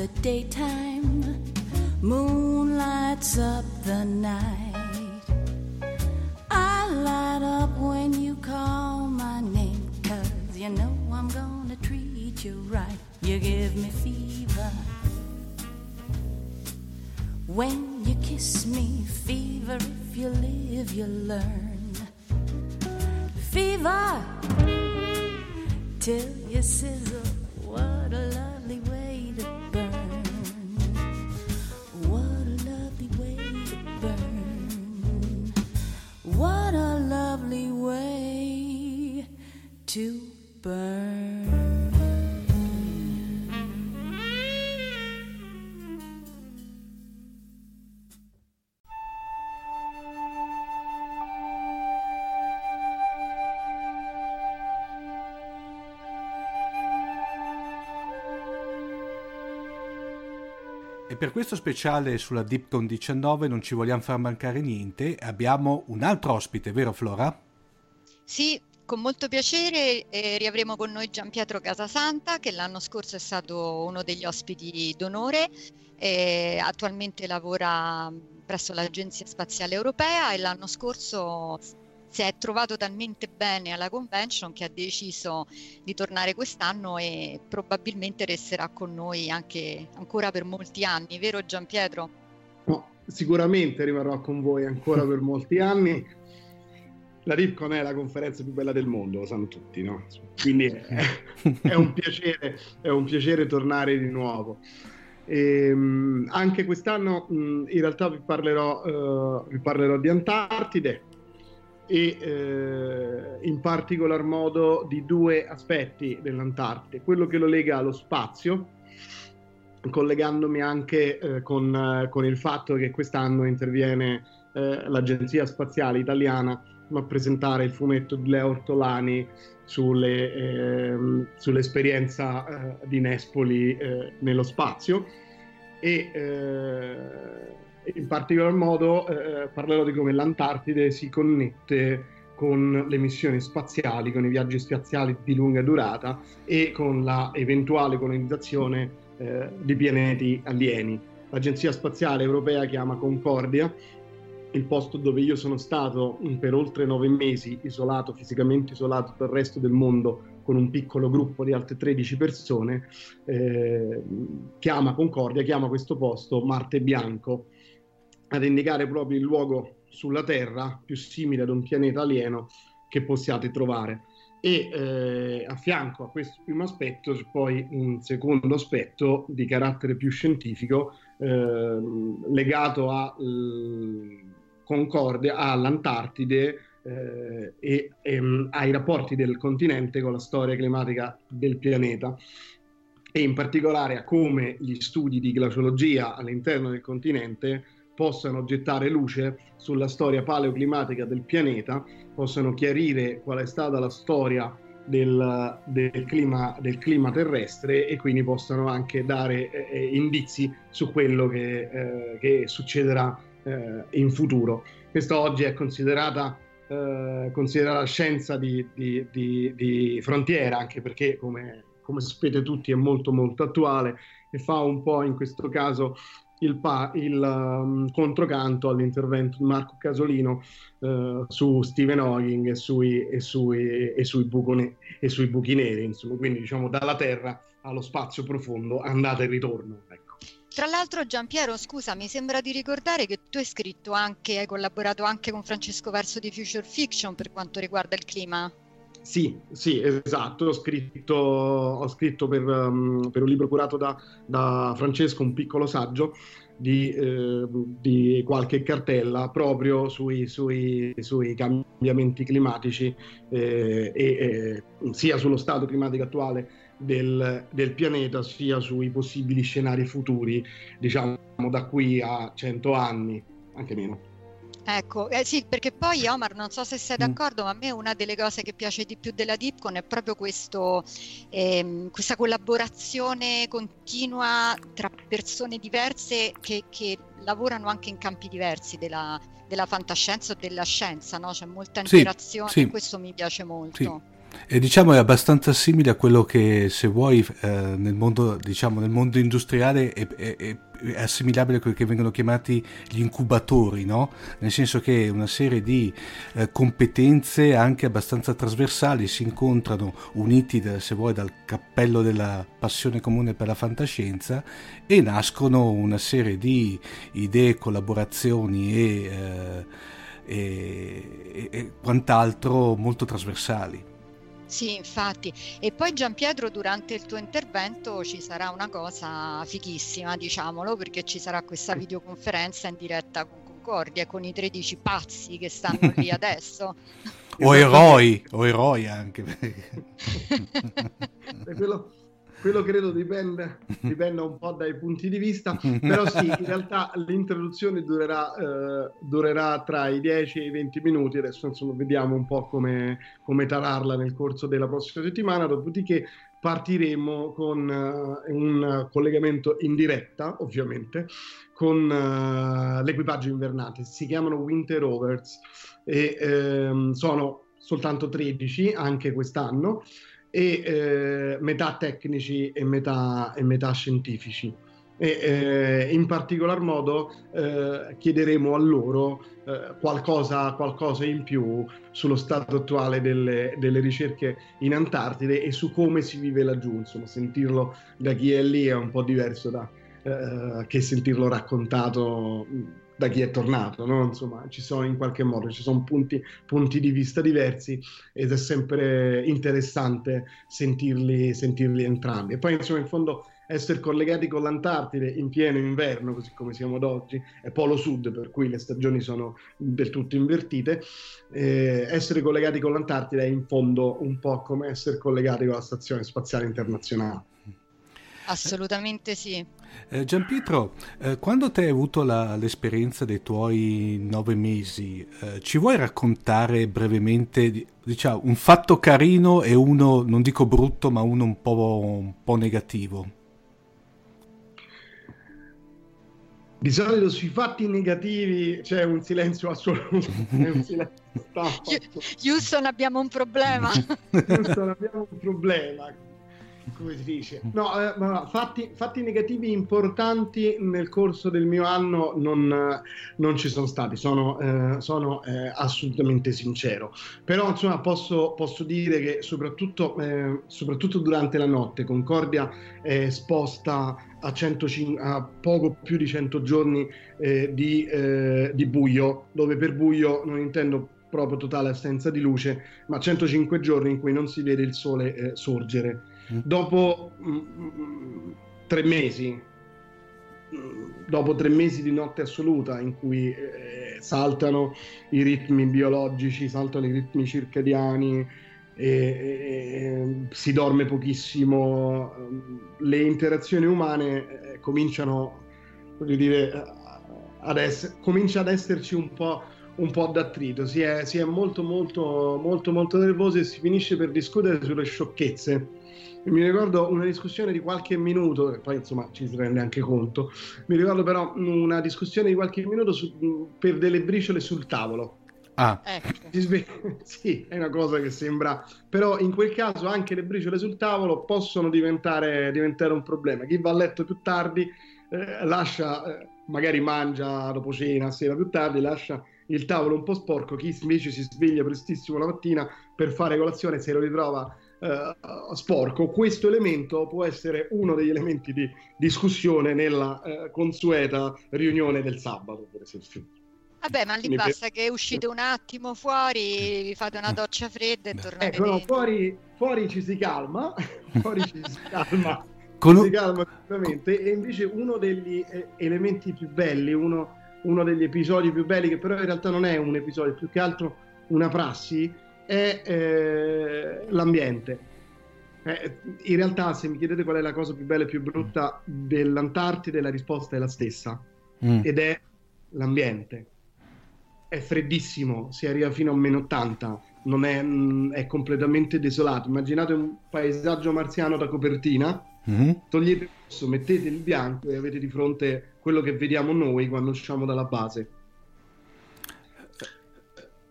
The daytime, moon lights up the night. I light up when you call my name, cause you know I'm gonna treat you right. You give me fever. When you kiss me, fever. If you live, you learn. Fever till you sizzle. To burn. E per questo speciale sulla Dipcon 19 non ci vogliamo far mancare niente, abbiamo un altro ospite, vero Flora? Sì, con molto piacere eh, riavremo con noi Gian Pietro Casasanta che l'anno scorso è stato uno degli ospiti d'onore e attualmente lavora presso l'Agenzia Spaziale Europea e l'anno scorso si è trovato talmente bene alla convention che ha deciso di tornare quest'anno e probabilmente resterà con noi anche ancora per molti anni, vero Gian Pietro? No, sicuramente rimarrò con voi ancora per molti anni la RIPCON è la conferenza più bella del mondo, lo sanno tutti, no? Quindi è, è, un, piacere, è un piacere tornare di nuovo. E, ehm, anche quest'anno in realtà vi parlerò, uh, vi parlerò di Antartide e uh, in particolar modo di due aspetti dell'Antartide, quello che lo lega allo spazio, collegandomi anche uh, con, con, il fatto che quest'anno interviene l'Agenzia Spaziale Italiana a presentare il fumetto di Leo Ortolani sulle, eh, sull'esperienza eh, di Nespoli eh, nello spazio e eh, in particolar modo eh, parlerò di come l'Antartide si connette con le missioni spaziali, con i viaggi spaziali di lunga durata e con la eventuale colonizzazione eh, di pianeti alieni. L'Agenzia Spaziale Europea chiama Concordia il posto dove io sono stato per oltre nove mesi isolato, fisicamente isolato dal resto del mondo con un piccolo gruppo di altre 13 persone, eh, chiama Concordia, chiama questo posto Marte Bianco, ad indicare proprio il luogo sulla Terra più simile ad un pianeta alieno che possiate trovare. E eh, a fianco a questo primo aspetto c'è poi un secondo aspetto di carattere più scientifico eh, legato a Concordia all'Antartide eh, e, e, ai rapporti del continente con la storia climatica del pianeta. e in particolare a come gli studi di glaciologia all'interno del continente possano gettare luce sulla storia paleoclimatica del pianeta, possano chiarire qual è stata la storia del, del, clima, del clima, terrestre e quindi possano anche dare eh, eh, indizi su quello che, eh, che succederà eh, in futuro. Questa oggi è considerata, eh, considerata scienza di, di, di, di, frontiera, anche perché, come, come sapete tutti, è molto molto attuale e fa un po' in questo caso il, pa- il um, controcanto all'intervento di Marco Casolino uh, su Stephen Hawking e sui, e sui, e sui, bucone- e sui buchi neri, insomma, quindi diciamo dalla Terra allo spazio profondo, andata e ritorno. Ecco. Tra l'altro Giampiero, scusa, mi sembra di ricordare che tu hai scritto anche, hai collaborato anche con Francesco Verso di Future Fiction per quanto riguarda il clima. Sì, sì, esatto. Ho scritto, ho scritto per, um, per, un libro curato da, da, Francesco un piccolo saggio di, eh, di qualche cartella proprio sui, sui, sui cambiamenti climatici eh, e eh, sia sullo stato climatico attuale del, del, pianeta, sia sui possibili scenari futuri, diciamo da qui a 100 anni, anche meno. Ecco, eh sì, perché poi (laughs) Omar, non so se sei mm. d'accordo, ma a me una delle cose che piace di più della Dipcon è proprio questo, ehm, questa collaborazione continua tra persone diverse che, che, lavorano anche in campi diversi della, della fantascienza o della scienza, no? C'è molta interazione sì, sì. e questo mi piace molto. Sì. E diciamo è abbastanza simile a quello che se vuoi eh, nel, mondo, diciamo, nel mondo industriale è, è, è, assimilabile a quelli che vengono chiamati gli incubatori, no? nel senso che una serie di eh, competenze anche abbastanza trasversali si incontrano uniti da, se vuoi dal cappello della passione comune per la fantascienza e nascono una serie di idee, collaborazioni e, eh, e, e quant'altro molto trasversali. Sì, infatti. E poi Giampietro, durante il tuo intervento ci sarà una cosa fighissima, diciamolo, perché ci sarà questa videoconferenza in diretta con Concordia con i 13 pazzi che stanno lì (laughs) adesso. o eroi, o eroi anche. (laughs) quello, quello credo dipende, dipende, un po' dai punti di vista, (laughs) però sì, in realtà l'introduzione durerà, eh, durerà tra i 10 e i 20 minuti, adesso insomma vediamo un po' come, come tararla nel corso della prossima settimana, dopodiché partiremo con uh, un collegamento in diretta, ovviamente, con uh, l'equipaggio invernante. Si chiamano Winter Rovers e um, sono soltanto 13 anche quest'anno e eh, metà tecnici e metà, e metà scientifici. E, eh, in particolar modo eh, chiederemo a loro eh, qualcosa, qualcosa, in più sullo stato attuale delle, delle, ricerche in Antartide e su come si vive laggiù. Insomma, sentirlo da chi è lì è un po' diverso da, eh, che sentirlo raccontato da chi è tornato, no? insomma ci sono in qualche modo, ci sono punti, punti, di vista diversi ed è sempre interessante sentirli, sentirli entrambi. E poi insomma in fondo essere collegati con l'Antartide in pieno inverno, così come siamo ad oggi, è polo sud, per cui le stagioni sono del tutto invertite. Eh, essere collegati con l'Antartide è in fondo un po' come essere collegati con la Stazione Spaziale Internazionale. Assolutamente sì. Eh, Gianpietro, eh, quando te hai avuto la, l'esperienza dei tuoi nove mesi, eh, ci vuoi raccontare brevemente diciamo, un fatto carino e uno, non dico brutto, ma uno un po', un po negativo? Di solito sui fatti negativi c'è un silenzio assoluto. (laughs) un silenzio Houston abbiamo un problema. Houston abbiamo un problema come si dice? No, eh, ma fatti, fatti, negativi importanti nel corso del mio anno non, non ci sono stati, sono, eh, sono eh, assolutamente sincero. Però insomma posso, posso dire che soprattutto, eh, soprattutto, durante la notte Concordia è esposta a, 105, a poco più di 100 giorni eh, di, eh, di buio, dove per buio non intendo proprio totale assenza di luce, ma 105 giorni in cui non si vede il sole eh, sorgere. Dopo mh, mm, mm, tre mesi, mm, dopo tre mesi di notte assoluta in cui eh, saltano i ritmi biologici, saltano i ritmi circadiani, e, e, si dorme pochissimo, le interazioni umane eh, cominciano, voglio dire, ad ess- comincia ad esserci un po', un po d'attrito, si è, si è molto molto molto molto nervosi e si finisce per discutere sulle sciocchezze. Mi ricordo una discussione di qualche minuto, e poi insomma ci si rende anche conto, mi ricordo però una discussione di qualche minuto su, per delle briciole sul tavolo Ah. Ecco. (laughs) sì, è una cosa che sembra, però in quel caso anche le briciole sul tavolo possono diventare, diventare un problema. Chi va a letto più tardi eh, lascia, eh, magari mangia dopo cena, sera più tardi, lascia il tavolo un po' sporco, chi invece si sveglia prestissimo la mattina per fare colazione se lo ritrova eh, sporco, questo elemento può essere uno degli elementi di discussione nella eh, consueta riunione del sabato, per esempio. Vabbè, ma lì Mi basta per... che uscite un attimo fuori, vi fate una doccia fredda e tornate ecco, no, fuori, fuori, ci si calma, (laughs) fuori ci si calma, Con... si calma completamente. E invece uno degli eh, elementi più belli, uno, uno, degli episodi più belli, che però in realtà non è un episodio, più che altro una prassi, è eh, l'ambiente. Eh, in realtà, se mi chiedete qual è la cosa più bella e più brutta dell'Antartide, la risposta è la stessa, mm. ed è l'ambiente è freddissimo, si arriva fino a meno 80, non è, mm, è completamente desolato. Immaginate un paesaggio marziano da copertina, mm-hmm. togliete il rosso, mettete il bianco e avete di fronte quello che vediamo noi quando usciamo dalla base.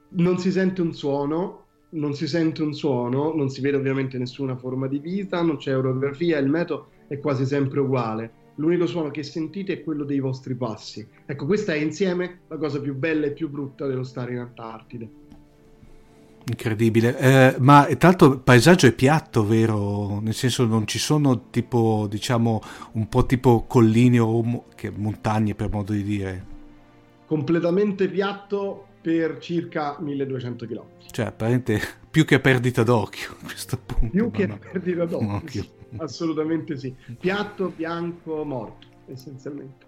Non si sente un suono, non si sente un suono, non si vede ovviamente nessuna forma di vita, non c'è orografia, il metodo è quasi sempre uguale l'unico suono che sentite è quello dei vostri passi. Ecco, questa è insieme la cosa più bella e più brutta dello stare in Antartide. Incredibile, eh, ma tra l'altro il paesaggio è piatto, vero? Nel senso non ci sono tipo, diciamo, un po' tipo colline o mo- montagne per modo di dire. Completamente piatto per circa 1200 km. Cioè, apparentemente più che perdita d'occhio a questo punto. Più che no. perdita d'occhio. Sì assolutamente sì. Piatto bianco morto, essenzialmente.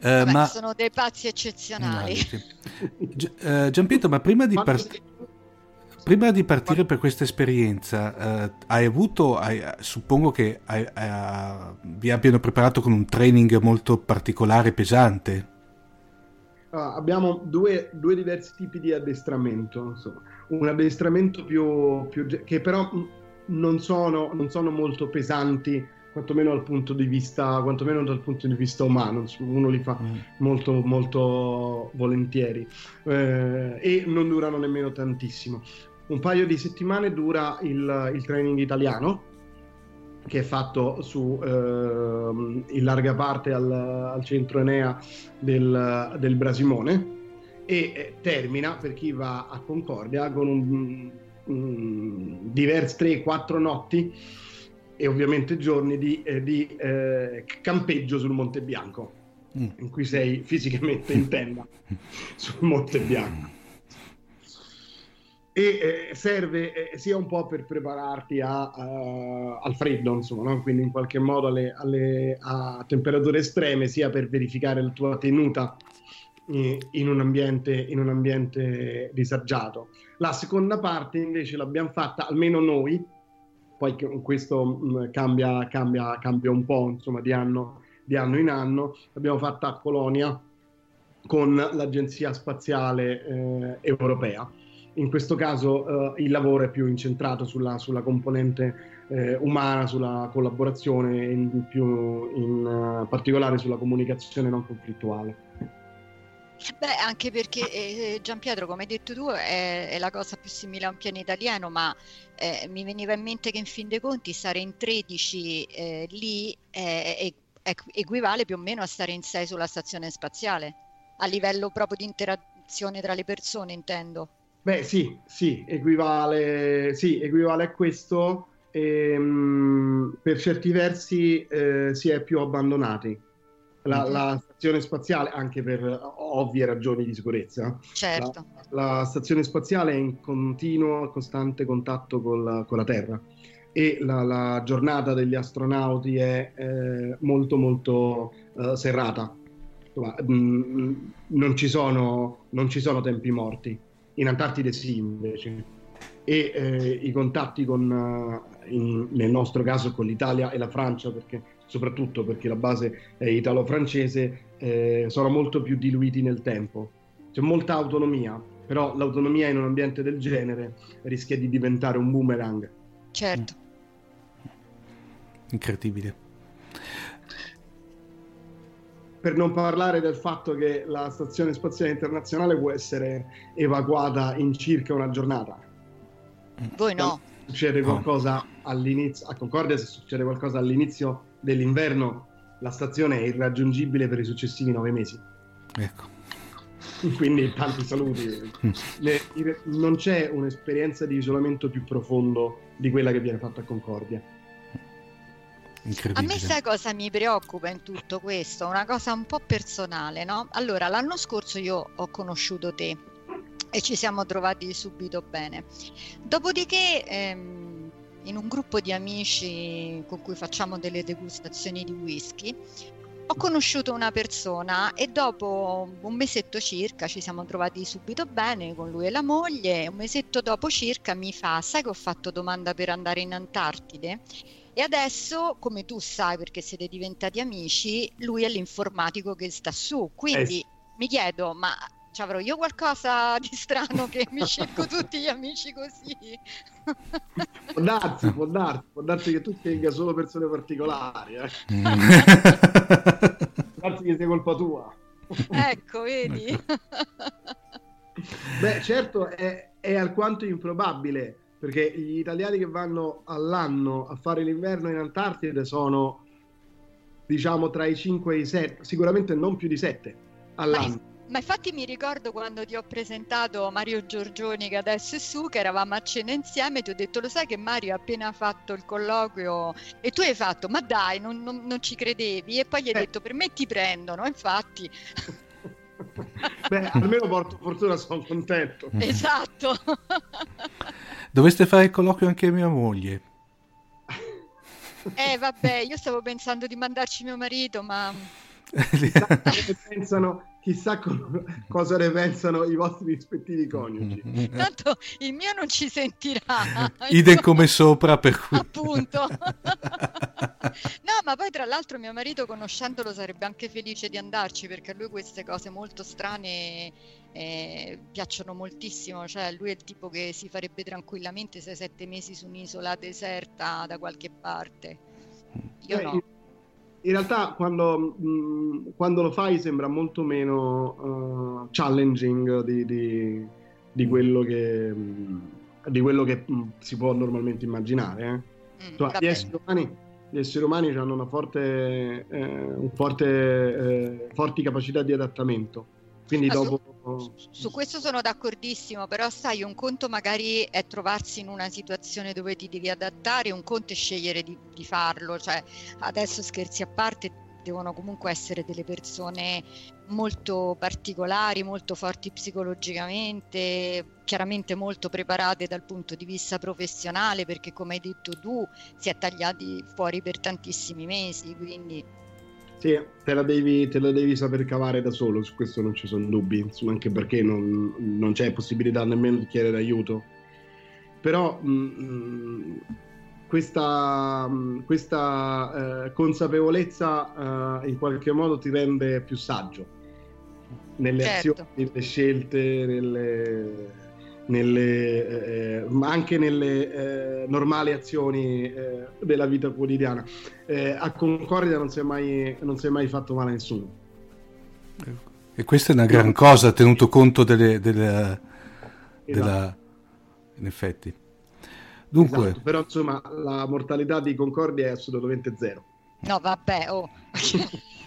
Eh, Vabbè, ma... Sono dei pazzi eccezionali. Gi- uh, Giampietro, ma prima di, part... prima di partire per questa esperienza, uh, hai avuto, hai, suppongo che hai, vi abbiano preparato con un training molto particolare, pesante. Uh, abbiamo due, due, diversi tipi di addestramento. Insomma. Un addestramento più, più che però non sono, non sono molto pesanti quantomeno dal punto di vista, quantomeno dal punto di vista umano, uno li fa mm. molto, molto volentieri eh, e non durano nemmeno tantissimo. Un paio di settimane dura il, il training italiano che è fatto su, eh, in larga parte al, al centro Enea del, del Brasimone e eh, termina per chi va a Concordia con un mh, diverse 3-4 notti e ovviamente giorni di, eh, di eh, campeggio sul Monte Bianco, mm. in cui sei fisicamente in (laughs) tenda sul Monte Bianco. E eh, serve eh, sia un po' per prepararti a, uh, al freddo, insomma, no? quindi in qualche modo alle, alle, a temperature estreme, sia per verificare la tua tenuta in un ambiente, in un ambiente disagiato. La seconda parte invece l'abbiamo fatta, almeno noi, poi questo mm, cambia, cambia, cambia un po' insomma, di, anno, di anno in anno, l'abbiamo fatta a Colonia con l'Agenzia Spaziale eh, Europea. In questo caso eh, il lavoro è più incentrato sulla, sulla componente eh, umana, sulla collaborazione, in, più in uh, particolare sulla comunicazione non conflittuale. Beh, anche perché eh, Giampietro, come hai detto tu, è, è, la cosa più simile a un piano italiano, ma eh, mi veniva in mente che in fin dei conti stare in 13 eh, lì equivale più o meno a stare in 6 sulla stazione spaziale, a livello proprio di interazione tra le persone, intendo. Beh, sì, sì, equivale, sì, equivale a questo. E, ehm, per certi versi eh, si è più abbandonati la, mm-hmm. la, stazione spaziale, anche per ovvie ragioni di sicurezza, certo. la, la stazione spaziale è in continuo, costante contatto col, con la Terra e la, la, giornata degli astronauti è eh, molto molto eh, serrata. Insomma, mh, mm, non, ci sono, non ci sono tempi morti. In Antartide sì, invece. e eh, i contatti con, uh, in, nel nostro caso con l'Italia e la Francia, perché, soprattutto perché la base è italo-francese, eh, sono molto più diluiti nel tempo. C'è molta autonomia, però l'autonomia in un ambiente del genere rischia di diventare un boomerang. Certo. Incredibile. Per non parlare del fatto che la stazione spaziale internazionale può essere evacuata in circa una giornata. Voi no. Se succede qualcosa all'inizio, a Concordia se succede qualcosa all'inizio dell'inverno, la stazione è irraggiungibile per i successivi nove mesi. Ecco. Quindi tanti saluti. Le, non c'è un'esperienza di isolamento più profondo di quella che viene fatta a Concordia. A me sai cosa mi preoccupa in tutto questo? Una cosa un po' personale, no? Allora, l'anno scorso io ho conosciuto te e ci siamo trovati subito bene. Dopodiché, ehm, in un gruppo di amici con cui facciamo delle degustazioni di whisky, ho conosciuto una persona e dopo un mesetto circa ci siamo trovati subito bene con lui e la moglie. Un mesetto dopo circa mi fa: Sai che ho fatto domanda per andare in Antartide? E adesso, come tu sai, perché siete diventati amici, lui è l'informatico che sta su. Quindi eh. mi chiedo: ma ci avrò io qualcosa di strano che mi cerco tutti gli amici così? (laughs) può darsi, può darsi, può darsi che tu tenga solo persone particolari. Eh. (laughs) può darsi che sia colpa tua. ecco, vedi? Ecco. Beh, certo, è, è alquanto improbabile perché gli italiani che vanno all'anno a fare l'inverno in Antartide sono diciamo tra i 5 e i 7, sicuramente non più di 7 all'anno. Ma infatti mi ricordo quando ti ho presentato Mario Giorgioni che adesso è su, che eravamo a cena insieme, ti ho detto lo sai che Mario ha appena fatto il colloquio e tu hai fatto ma dai non, non, non ci credevi e poi gli hai eh. detto per me ti prendono, infatti... (laughs) Beh, almeno porto fortuna, sono contento. Esatto. (laughs) Dovreste fare il colloquio anche mia moglie. Eh vabbè, io stavo pensando di mandarci mio marito, ma... pensano chissà co- cosa ne pensano i vostri rispettivi coniugi. Tanto il mio non ci sentirà. Idem come sopra, per cui... Appunto. (laughs) ma poi tra l'altro mio marito, conoscendolo, sarebbe anche felice di andarci perché a lui queste cose molto strane eh, piacciono moltissimo. Cioè, lui è il tipo che si farebbe tranquillamente 6-7 mesi su un'isola deserta da qualche parte. Io eh, no in realtà quando, mh, mm, quando, lo fai sembra molto meno uh, challenging di, di, di, quello che, mh, mm, di, quello che, mm, si può normalmente immaginare. Eh? Mm, gli, esseri umani, gli, esseri umani, hanno una forte, eh, un forte, eh, forti capacità di adattamento. Quindi dopo su, su, questo sono d'accordissimo, però sai, un conto magari è trovarsi in una situazione dove ti devi adattare, un conto è scegliere di, di farlo, cioè adesso scherzi a parte, devono comunque essere delle persone molto particolari, molto forti psicologicamente, chiaramente molto preparate dal punto di vista professionale, perché come hai detto tu si è tagliati fuori per tantissimi mesi, quindi sì, te la, devi, te la devi saper cavare da solo, su questo non ci sono dubbi, anche perché non, non c'è possibilità nemmeno di chiedere aiuto. Però mh, mm, mm, questa, mm, questa eh, consapevolezza eh, in qualche modo ti rende più saggio nelle certo. azioni, nelle scelte, nelle, nelle, eh, ma anche nelle eh, normali azioni eh, della vita quotidiana. Eh, a Concordia non si, è mai, non si è mai fatto male a nessuno. E questa è una gran cosa tenuto conto delle, delle, esatto. della... in effetti. Dunque... Esatto, però insomma la mortalità di Concordia è assolutamente zero. No, vabbè, oh. (laughs)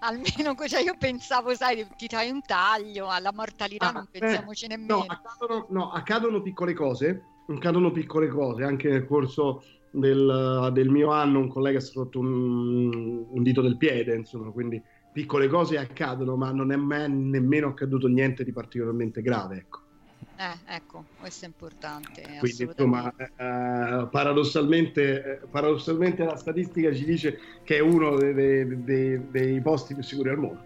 almeno cioè io pensavo, sai, ti fai un taglio, alla mortalità ah, non eh, pensiamoci eh, nemmeno. No accadono, no, accadono piccole cose, accadono piccole cose, anche nel corso del, del mio anno un collega si è rotto un, un, dito del piede, insomma, quindi piccole cose accadono, ma non è mai nemmeno accaduto niente di particolarmente grave, ecco. Eh, ecco, questo è importante. Quindi, insomma, eh, paradossalmente, eh, paradossalmente, la statistica ci dice che è uno dei, dei, dei, dei, posti più sicuri al mondo.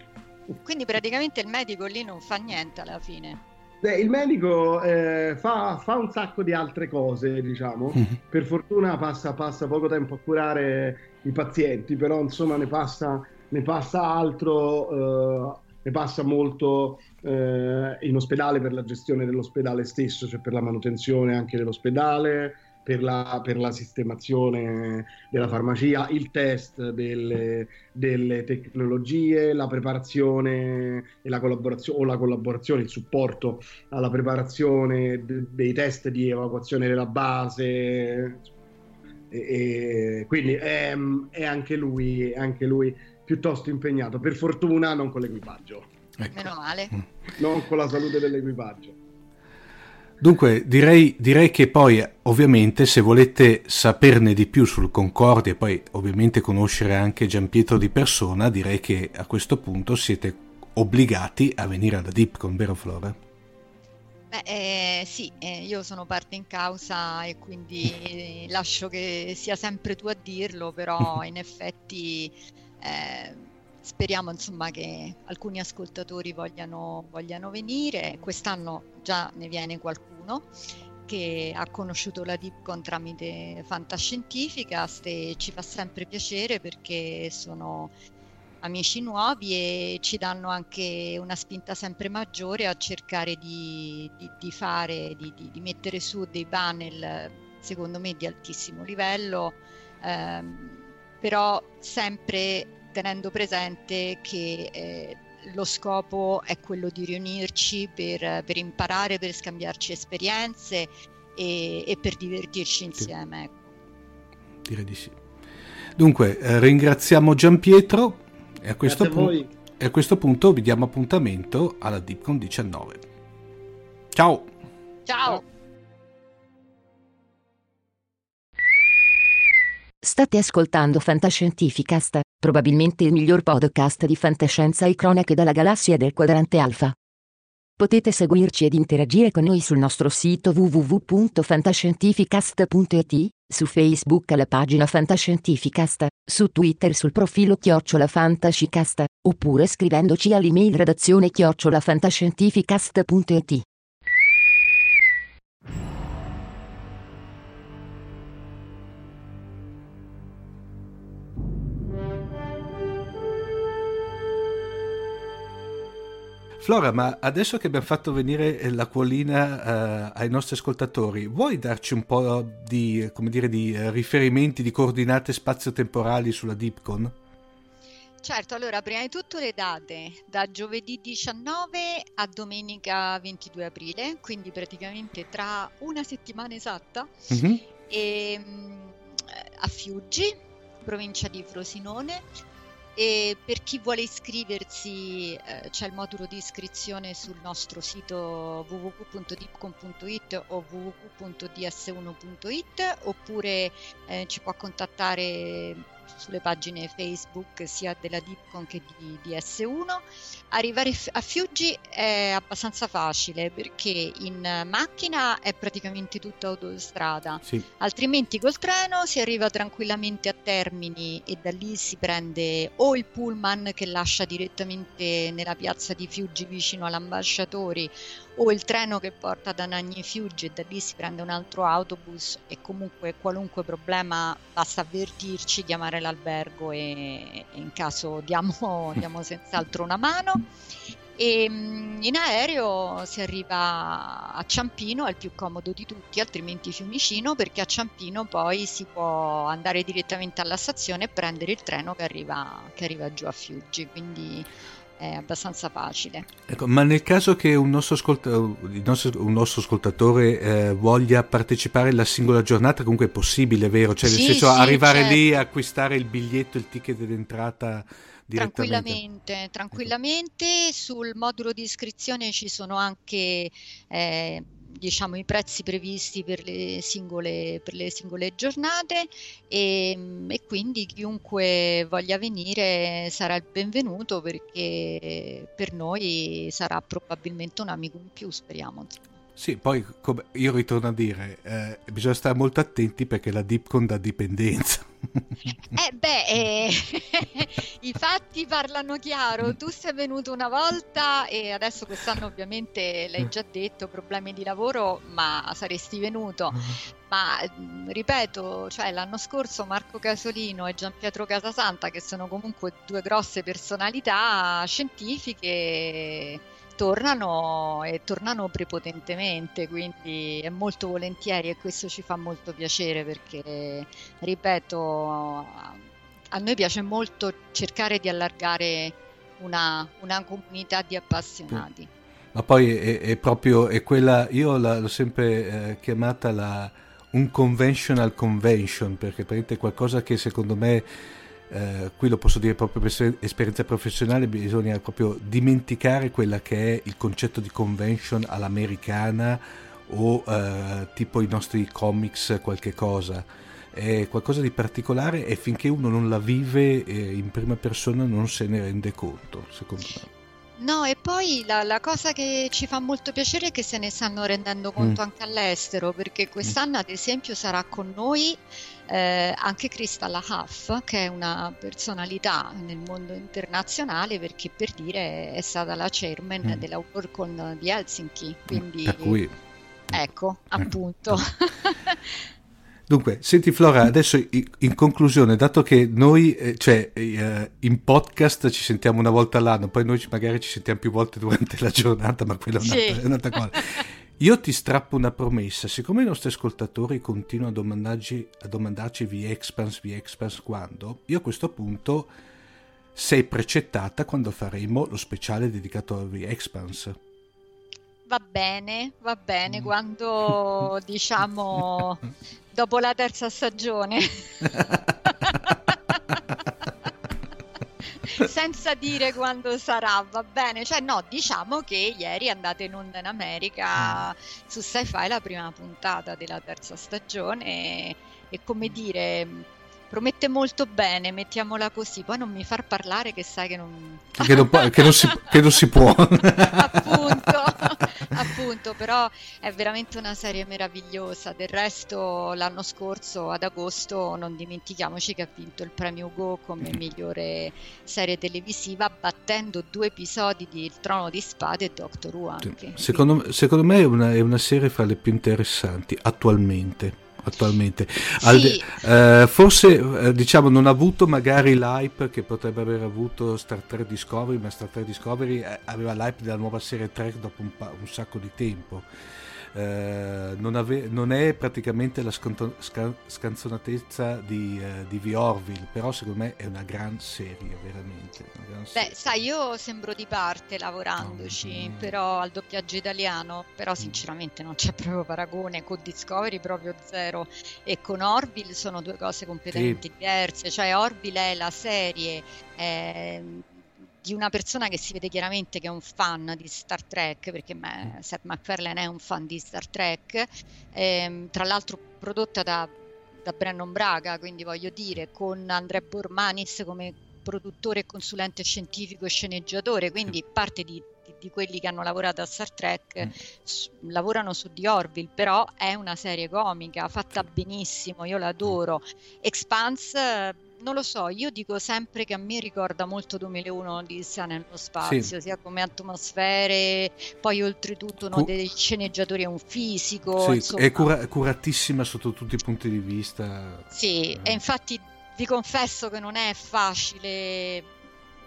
Quindi praticamente il medico lì non fa niente alla fine. Beh, il medico eh, fa, fa, un sacco di altre cose, diciamo. Mm-hmm. (laughs) Per fortuna passa, passa, poco tempo a curare i pazienti, però insomma ne passa, ne passa altro, eh, ne passa molto eh, in ospedale per la gestione dell'ospedale stesso, cioè per la manutenzione anche dell'ospedale, per la, per la, sistemazione della farmacia, il test delle, delle, tecnologie, la preparazione e la collaborazione o la collaborazione, il supporto alla preparazione de, dei test di evacuazione della base. E, e quindi è, è, anche lui, è anche lui piuttosto impegnato, per fortuna non con l'equipaggio. Ecco. Meno male. Non con la salute dell'equipaggio. Dunque, direi, direi, che poi, ovviamente, se volete saperne di più sul Concordia e poi, ovviamente, conoscere anche Giampietro di persona, direi che a questo punto siete obbligati a venire alla Dipcon, vero Flora? Beh, eh, sì, eh, io sono parte in causa e quindi (laughs) lascio che sia sempre tu a dirlo, però (laughs) in effetti eh, speriamo insomma che alcuni ascoltatori vogliano, vogliano venire. Quest'anno già ne viene qualcuno che ha conosciuto la Dipcon tramite Fantascientificast e ci fa sempre piacere perché sono amici nuovi e ci danno anche una spinta sempre maggiore a cercare di, di, di fare, di, di, mettere su dei panel secondo me di altissimo livello, ehm, però sempre tenendo presente che eh, lo scopo è quello di riunirci per, per imparare, per scambiarci esperienze e, e per divertirci insieme. Ecco. Direi di sì. Dunque, eh, ringraziamo Giampietro e a, questo pu- e a questo punto vi diamo appuntamento alla Deepcon 19. Ciao! Ciao! State ascoltando Fantascientificast, probabilmente il miglior podcast di fantascienza e cronache dalla galassia del quadrante alfa. Potete seguirci ed interagire con noi sul nostro sito www.fantascientificast.it, su Facebook alla pagina Fantascientificast, su Twitter sul profilo Chiocciola Fantascicast, oppure scrivendoci all'email redazione chiocciolafantascientificast.it. Flora, ma adesso che abbiamo fatto venire l'acquolina eh, ai nostri ascoltatori, vuoi darci un po' di, dire, di eh, riferimenti, di coordinate spazio-temporali sulla Deepcon? Certo, allora prima di tutto le date, da giovedì 19 a domenica 22 aprile, quindi praticamente tra una settimana esatta, mm-hmm. e, um, a Fiuggi, provincia di Frosinone, e per chi vuole iscriversi eh, c'è il modulo di iscrizione sul nostro sito www.dipcom.it o www.ds1.it oppure eh, ci può contattare sulle pagine Facebook sia della Dipcon che di, di S1. Arrivare a Fiuggi è abbastanza facile perché in macchina è praticamente tutta autostrada, sì. altrimenti col treno si arriva tranquillamente a Termini e da lì si prende o il pullman che lascia direttamente nella piazza di Fiuggi vicino all'ambasciatori o il treno che porta da Nagni Fiuggi e da lì si prende un altro autobus e comunque qualunque problema basta avvertirci, chiamare l'albergo e, e in caso (laughs) diamo, diamo senz'altro una mano. E mm, in aereo si arriva a Ciampino, è il più comodo di tutti, altrimenti Fiumicino, perché a Ciampino poi si può andare direttamente alla stazione e prendere il treno che arriva, che arriva giù a Fiuggi. Quindi è abbastanza facile. Ecco, ma nel caso che un nostro, ascolta- un nostro, un nostro ascoltatore eh, voglia partecipare alla singola giornata, comunque è possibile, vero? Cioè, nel sì, senso, sì, arrivare certo. lì, acquistare il biglietto, il ticket d'entrata Tranquillamente, tranquillamente. Sul modulo di iscrizione ci sono anche eh, diciamo, i prezzi previsti per le singole, per le singole giornate e, e, quindi chiunque voglia venire sarà il benvenuto perché per noi sarà probabilmente un amico in più, speriamo. Sì, poi io ritorno a dire, eh, bisogna stare molto attenti perché la Dipcon dà dipendenza. Eh beh, eh, (laughs) i fatti parlano chiaro. Tu sei venuto una volta e adesso quest'anno ovviamente l'hai già detto, problemi di lavoro, ma saresti venuto. Ma ripeto, cioè, l'anno scorso Marco Casolino e Gian Pietro Casasanta, che sono comunque due grosse personalità scientifiche, tornano e tornano prepotentemente, quindi è molto volentieri e questo ci fa molto piacere perché, ripeto, a noi piace molto cercare di allargare una, una comunità di appassionati. Ma poi è, è proprio, è quella, io l'ho sempre eh, chiamata la, un conventional convention, perché è qualcosa che secondo me eh, qui lo posso dire proprio per esperienza professionale, bisogna proprio dimenticare quella che è il concetto di convention all'americana o eh, tipo i nostri comics qualche cosa. È qualcosa di particolare e finché uno non la vive eh, in prima persona non se ne rende conto, secondo me. No, e poi la, la, cosa che ci fa molto piacere è che se ne stanno rendendo conto mm. anche all'estero, perché quest'anno ad esempio sarà con noi eh, anche Crystal Huff, che è una personalità nel mondo internazionale, perché per dire è stata la chairman mm. della WorldCon di Helsinki. Quindi, cui... ecco, appunto. (laughs) Dunque, senti Flora, adesso in conclusione, dato che noi, eh, cioè, eh, in podcast ci sentiamo una volta all'anno, poi noi magari ci sentiamo più volte durante la giornata, ma quella è un'altra, sì. è un'altra cosa. (laughs) Io ti strappo una promessa, siccome i nostri ascoltatori continuano a domandarci, a domandarci via Expans, via Expans quando, io a questo punto sei precettata quando faremo lo speciale dedicato a via Expans. Va bene, va bene, mm. quando (laughs) diciamo dopo la terza stagione. (laughs) (laughs) (laughs) Senza dire quando sarà, va bene. Cioè, no, diciamo che ieri è andata in onda in America mm. su Sci-Fi la prima puntata della terza stagione. E, e come dire promette molto bene, mettiamola così, poi non mi far parlare che sai che non... Che non, che non, si, che non si, può. (laughs) appunto, appunto, però è veramente una serie meravigliosa, del resto l'anno scorso ad agosto non dimentichiamoci che ha vinto il premio Ugo come migliore serie televisiva battendo due episodi di Il Trono di Spade e Doctor Who anche. Secondo, secondo me è una, è una serie fra le più interessanti attualmente attualmente. Al, sì. eh, forse eh, diciamo non ha avuto magari l'hype che potrebbe aver avuto Star Trek Discovery, ma Star Trek Discovery eh, aveva l'hype della nuova serie Trek dopo un, pa- un sacco di tempo. Eh, non, ave- non, è praticamente la scanto- sca- scanzonatezza di, uh, di The Orville, però secondo me è una gran serie, veramente. Gran serie. Beh, sai, io sembro di parte lavorandoci, oh, però al doppiaggio italiano, però mm. sinceramente non c'è (laughs) proprio paragone, con Discovery proprio zero e con Orville sono due cose completamente sì. diverse, cioè Orville è la serie... Eh, di una persona che si vede chiaramente che è un fan di Star Trek, perché mm. Seth MacFarlane è un fan di Star Trek, ehm, tra l'altro prodotta da, da Brennan Braga, quindi voglio dire, con Andrea Bormanis come produttore, consulente scientifico e sceneggiatore, quindi parte di, di, quelli che hanno lavorato a Star Trek mm. s- lavorano su The Orville, però è una serie comica, fatta benissimo, io l'adoro. Expanse non lo so, io dico sempre che a me ricorda molto 2001 di Sia nello spazio, sì. sia come atmosfere, poi oltretutto uno Cu- dei sceneggiatori è un fisico. Sì, è cura- curatissima sotto tutti i punti di vista. Sì, eh. e infatti vi confesso che non è facile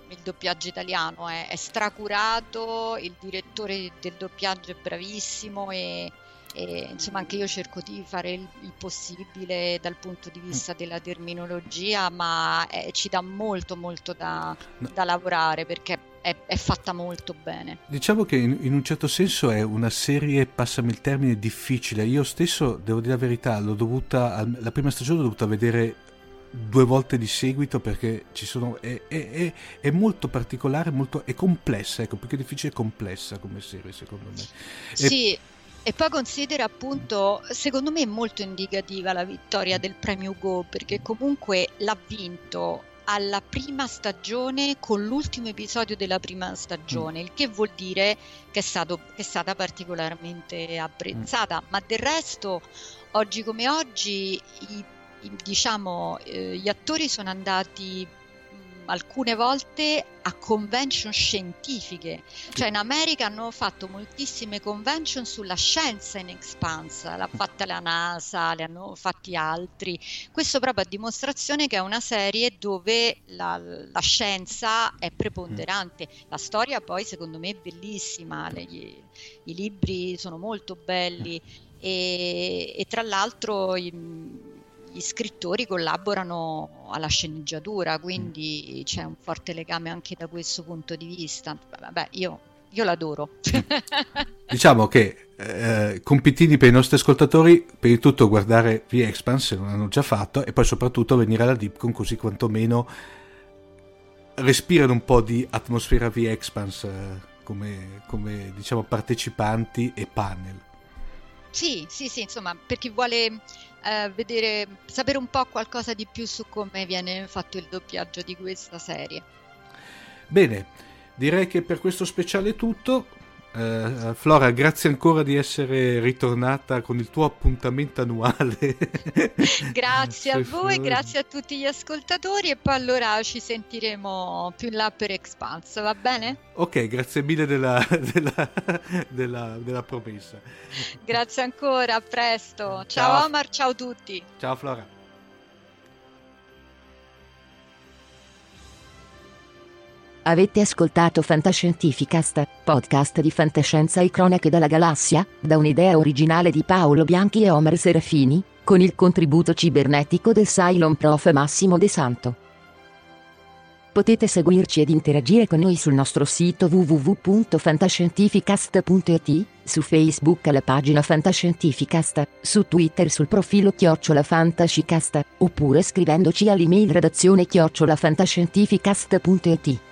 il doppiaggio italiano, è, è stracurato, il direttore del doppiaggio è bravissimo e e, insomma anche io cerco di fare il, il, possibile dal punto di vista mm. della terminologia, ma eh, ci dà molto molto da, no. da lavorare perché è, è, fatta molto bene. Diciamo che in, in, un certo senso è una serie, passami il termine, difficile. Io stesso, devo dire la verità, l'ho dovuta, la prima stagione l'ho dovuta vedere due volte di seguito perché ci sono, è, è, è, molto particolare, molto, è complessa, ecco, perché è difficile e complessa come serie secondo me. Sì, e poi considera appunto, secondo me è molto indicativa la vittoria del premio Go perché comunque l'ha vinto alla prima stagione con l'ultimo episodio della prima stagione, mm. il che vuol dire che è, stato, che è stata particolarmente apprezzata, mm. ma del resto oggi come oggi i diciamo, eh, gli attori sono andati alcune volte a convention scientifiche, cioè in America hanno fatto moltissime convention sulla scienza in expanse, l'ha fatta la NASA, le hanno fatti altri, questo proprio a dimostrazione che è una serie dove la, la scienza è preponderante, la storia poi secondo me è bellissima, le, i libri sono molto belli. E, e tra l'altro... I, gli scrittori collaborano alla sceneggiatura, quindi mm. c'è un forte legame anche da questo punto di vista. Vabbè, io, io l'adoro. (laughs) diciamo che eh, compitini per i nostri ascoltatori, per il tutto guardare The Expanse se non hanno già fatto e poi soprattutto venire alla Dipcon così quantomeno respirano un po' di atmosfera The Expanse eh, come, come diciamo partecipanti e panel. Sì, sì, sì, insomma, per chi vuole eh, vedere, sapere un po' qualcosa di più su come viene fatto il doppiaggio di questa serie. Bene, direi che per questo speciale è tutto. Uh, Flora, grazie ancora di essere ritornata con il tuo appuntamento annuale. (laughs) grazie a voi, grazie a tutti gli ascoltatori e poi allora ci sentiremo più in là per Expanse, va bene? Ok, grazie mille della, (laughs) della, della, della promessa. Grazie ancora, a presto. Ciao, ciao Omar, ciao a tutti. Ciao Flora. Avete ascoltato Fantascientificast, podcast di fantascienza e cronache dalla galassia, da un'idea originale di Paolo Bianchi e Omer Serafini, con il contributo cibernetico del Cylon Prof Massimo De Santo. Potete seguirci ed interagire con noi sul nostro sito www.fantascientificast.it, su Facebook alla pagina Fantascientificast, su Twitter sul profilo Chiocciola Fantascicast, oppure scrivendoci all'email redazione chiocciolafantascientificast.it.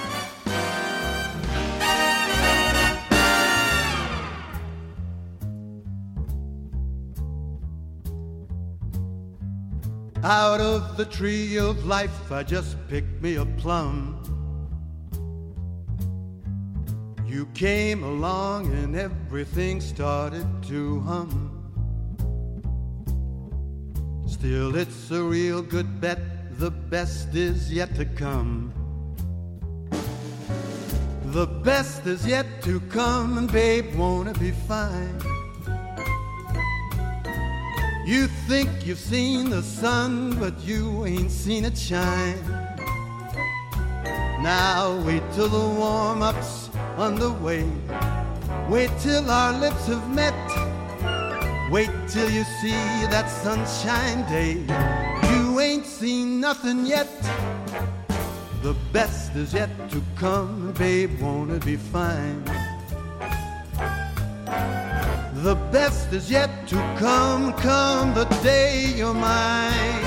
Out of the tree of life, I just picked me a plum. You came along and everything started to hum. Still, it's a real good bet, the best is yet to come. The best is yet to come, and babe, won't it be fine? You think you've seen the sun, but you ain't seen it shine. Now wait till the warm up's underway. Wait till our lips have met. Wait till you see that sunshine day. You ain't seen nothing yet. The best is yet to come, babe, won't it be fine? The best is yet to come, come the day you're mine,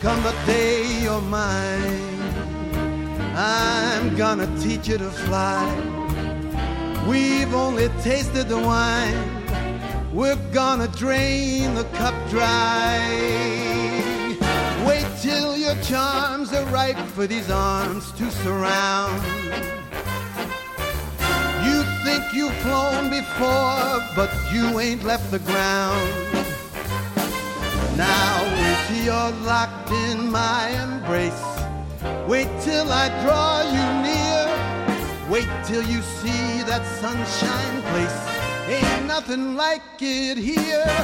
come the day you're mine. I'm gonna teach you to fly. We've only tasted the wine, we're gonna drain the cup dry. Wait till your charms are ripe for these arms to surround you've flown before, but you ain't left the ground. Now till you're locked in my embrace. Wait till I draw you near. Wait till you see that sunshine place. Ain't nothing like it here.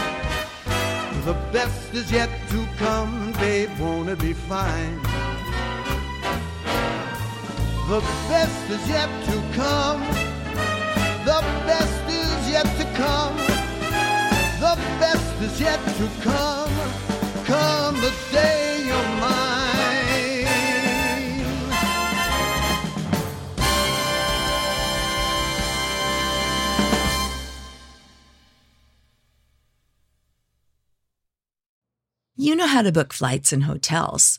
The best is yet to come, babe, won't it be fine? The best is yet to come. The best is yet to come. The best is yet to come. Come the day you're mine. You know how to book flights and hotels.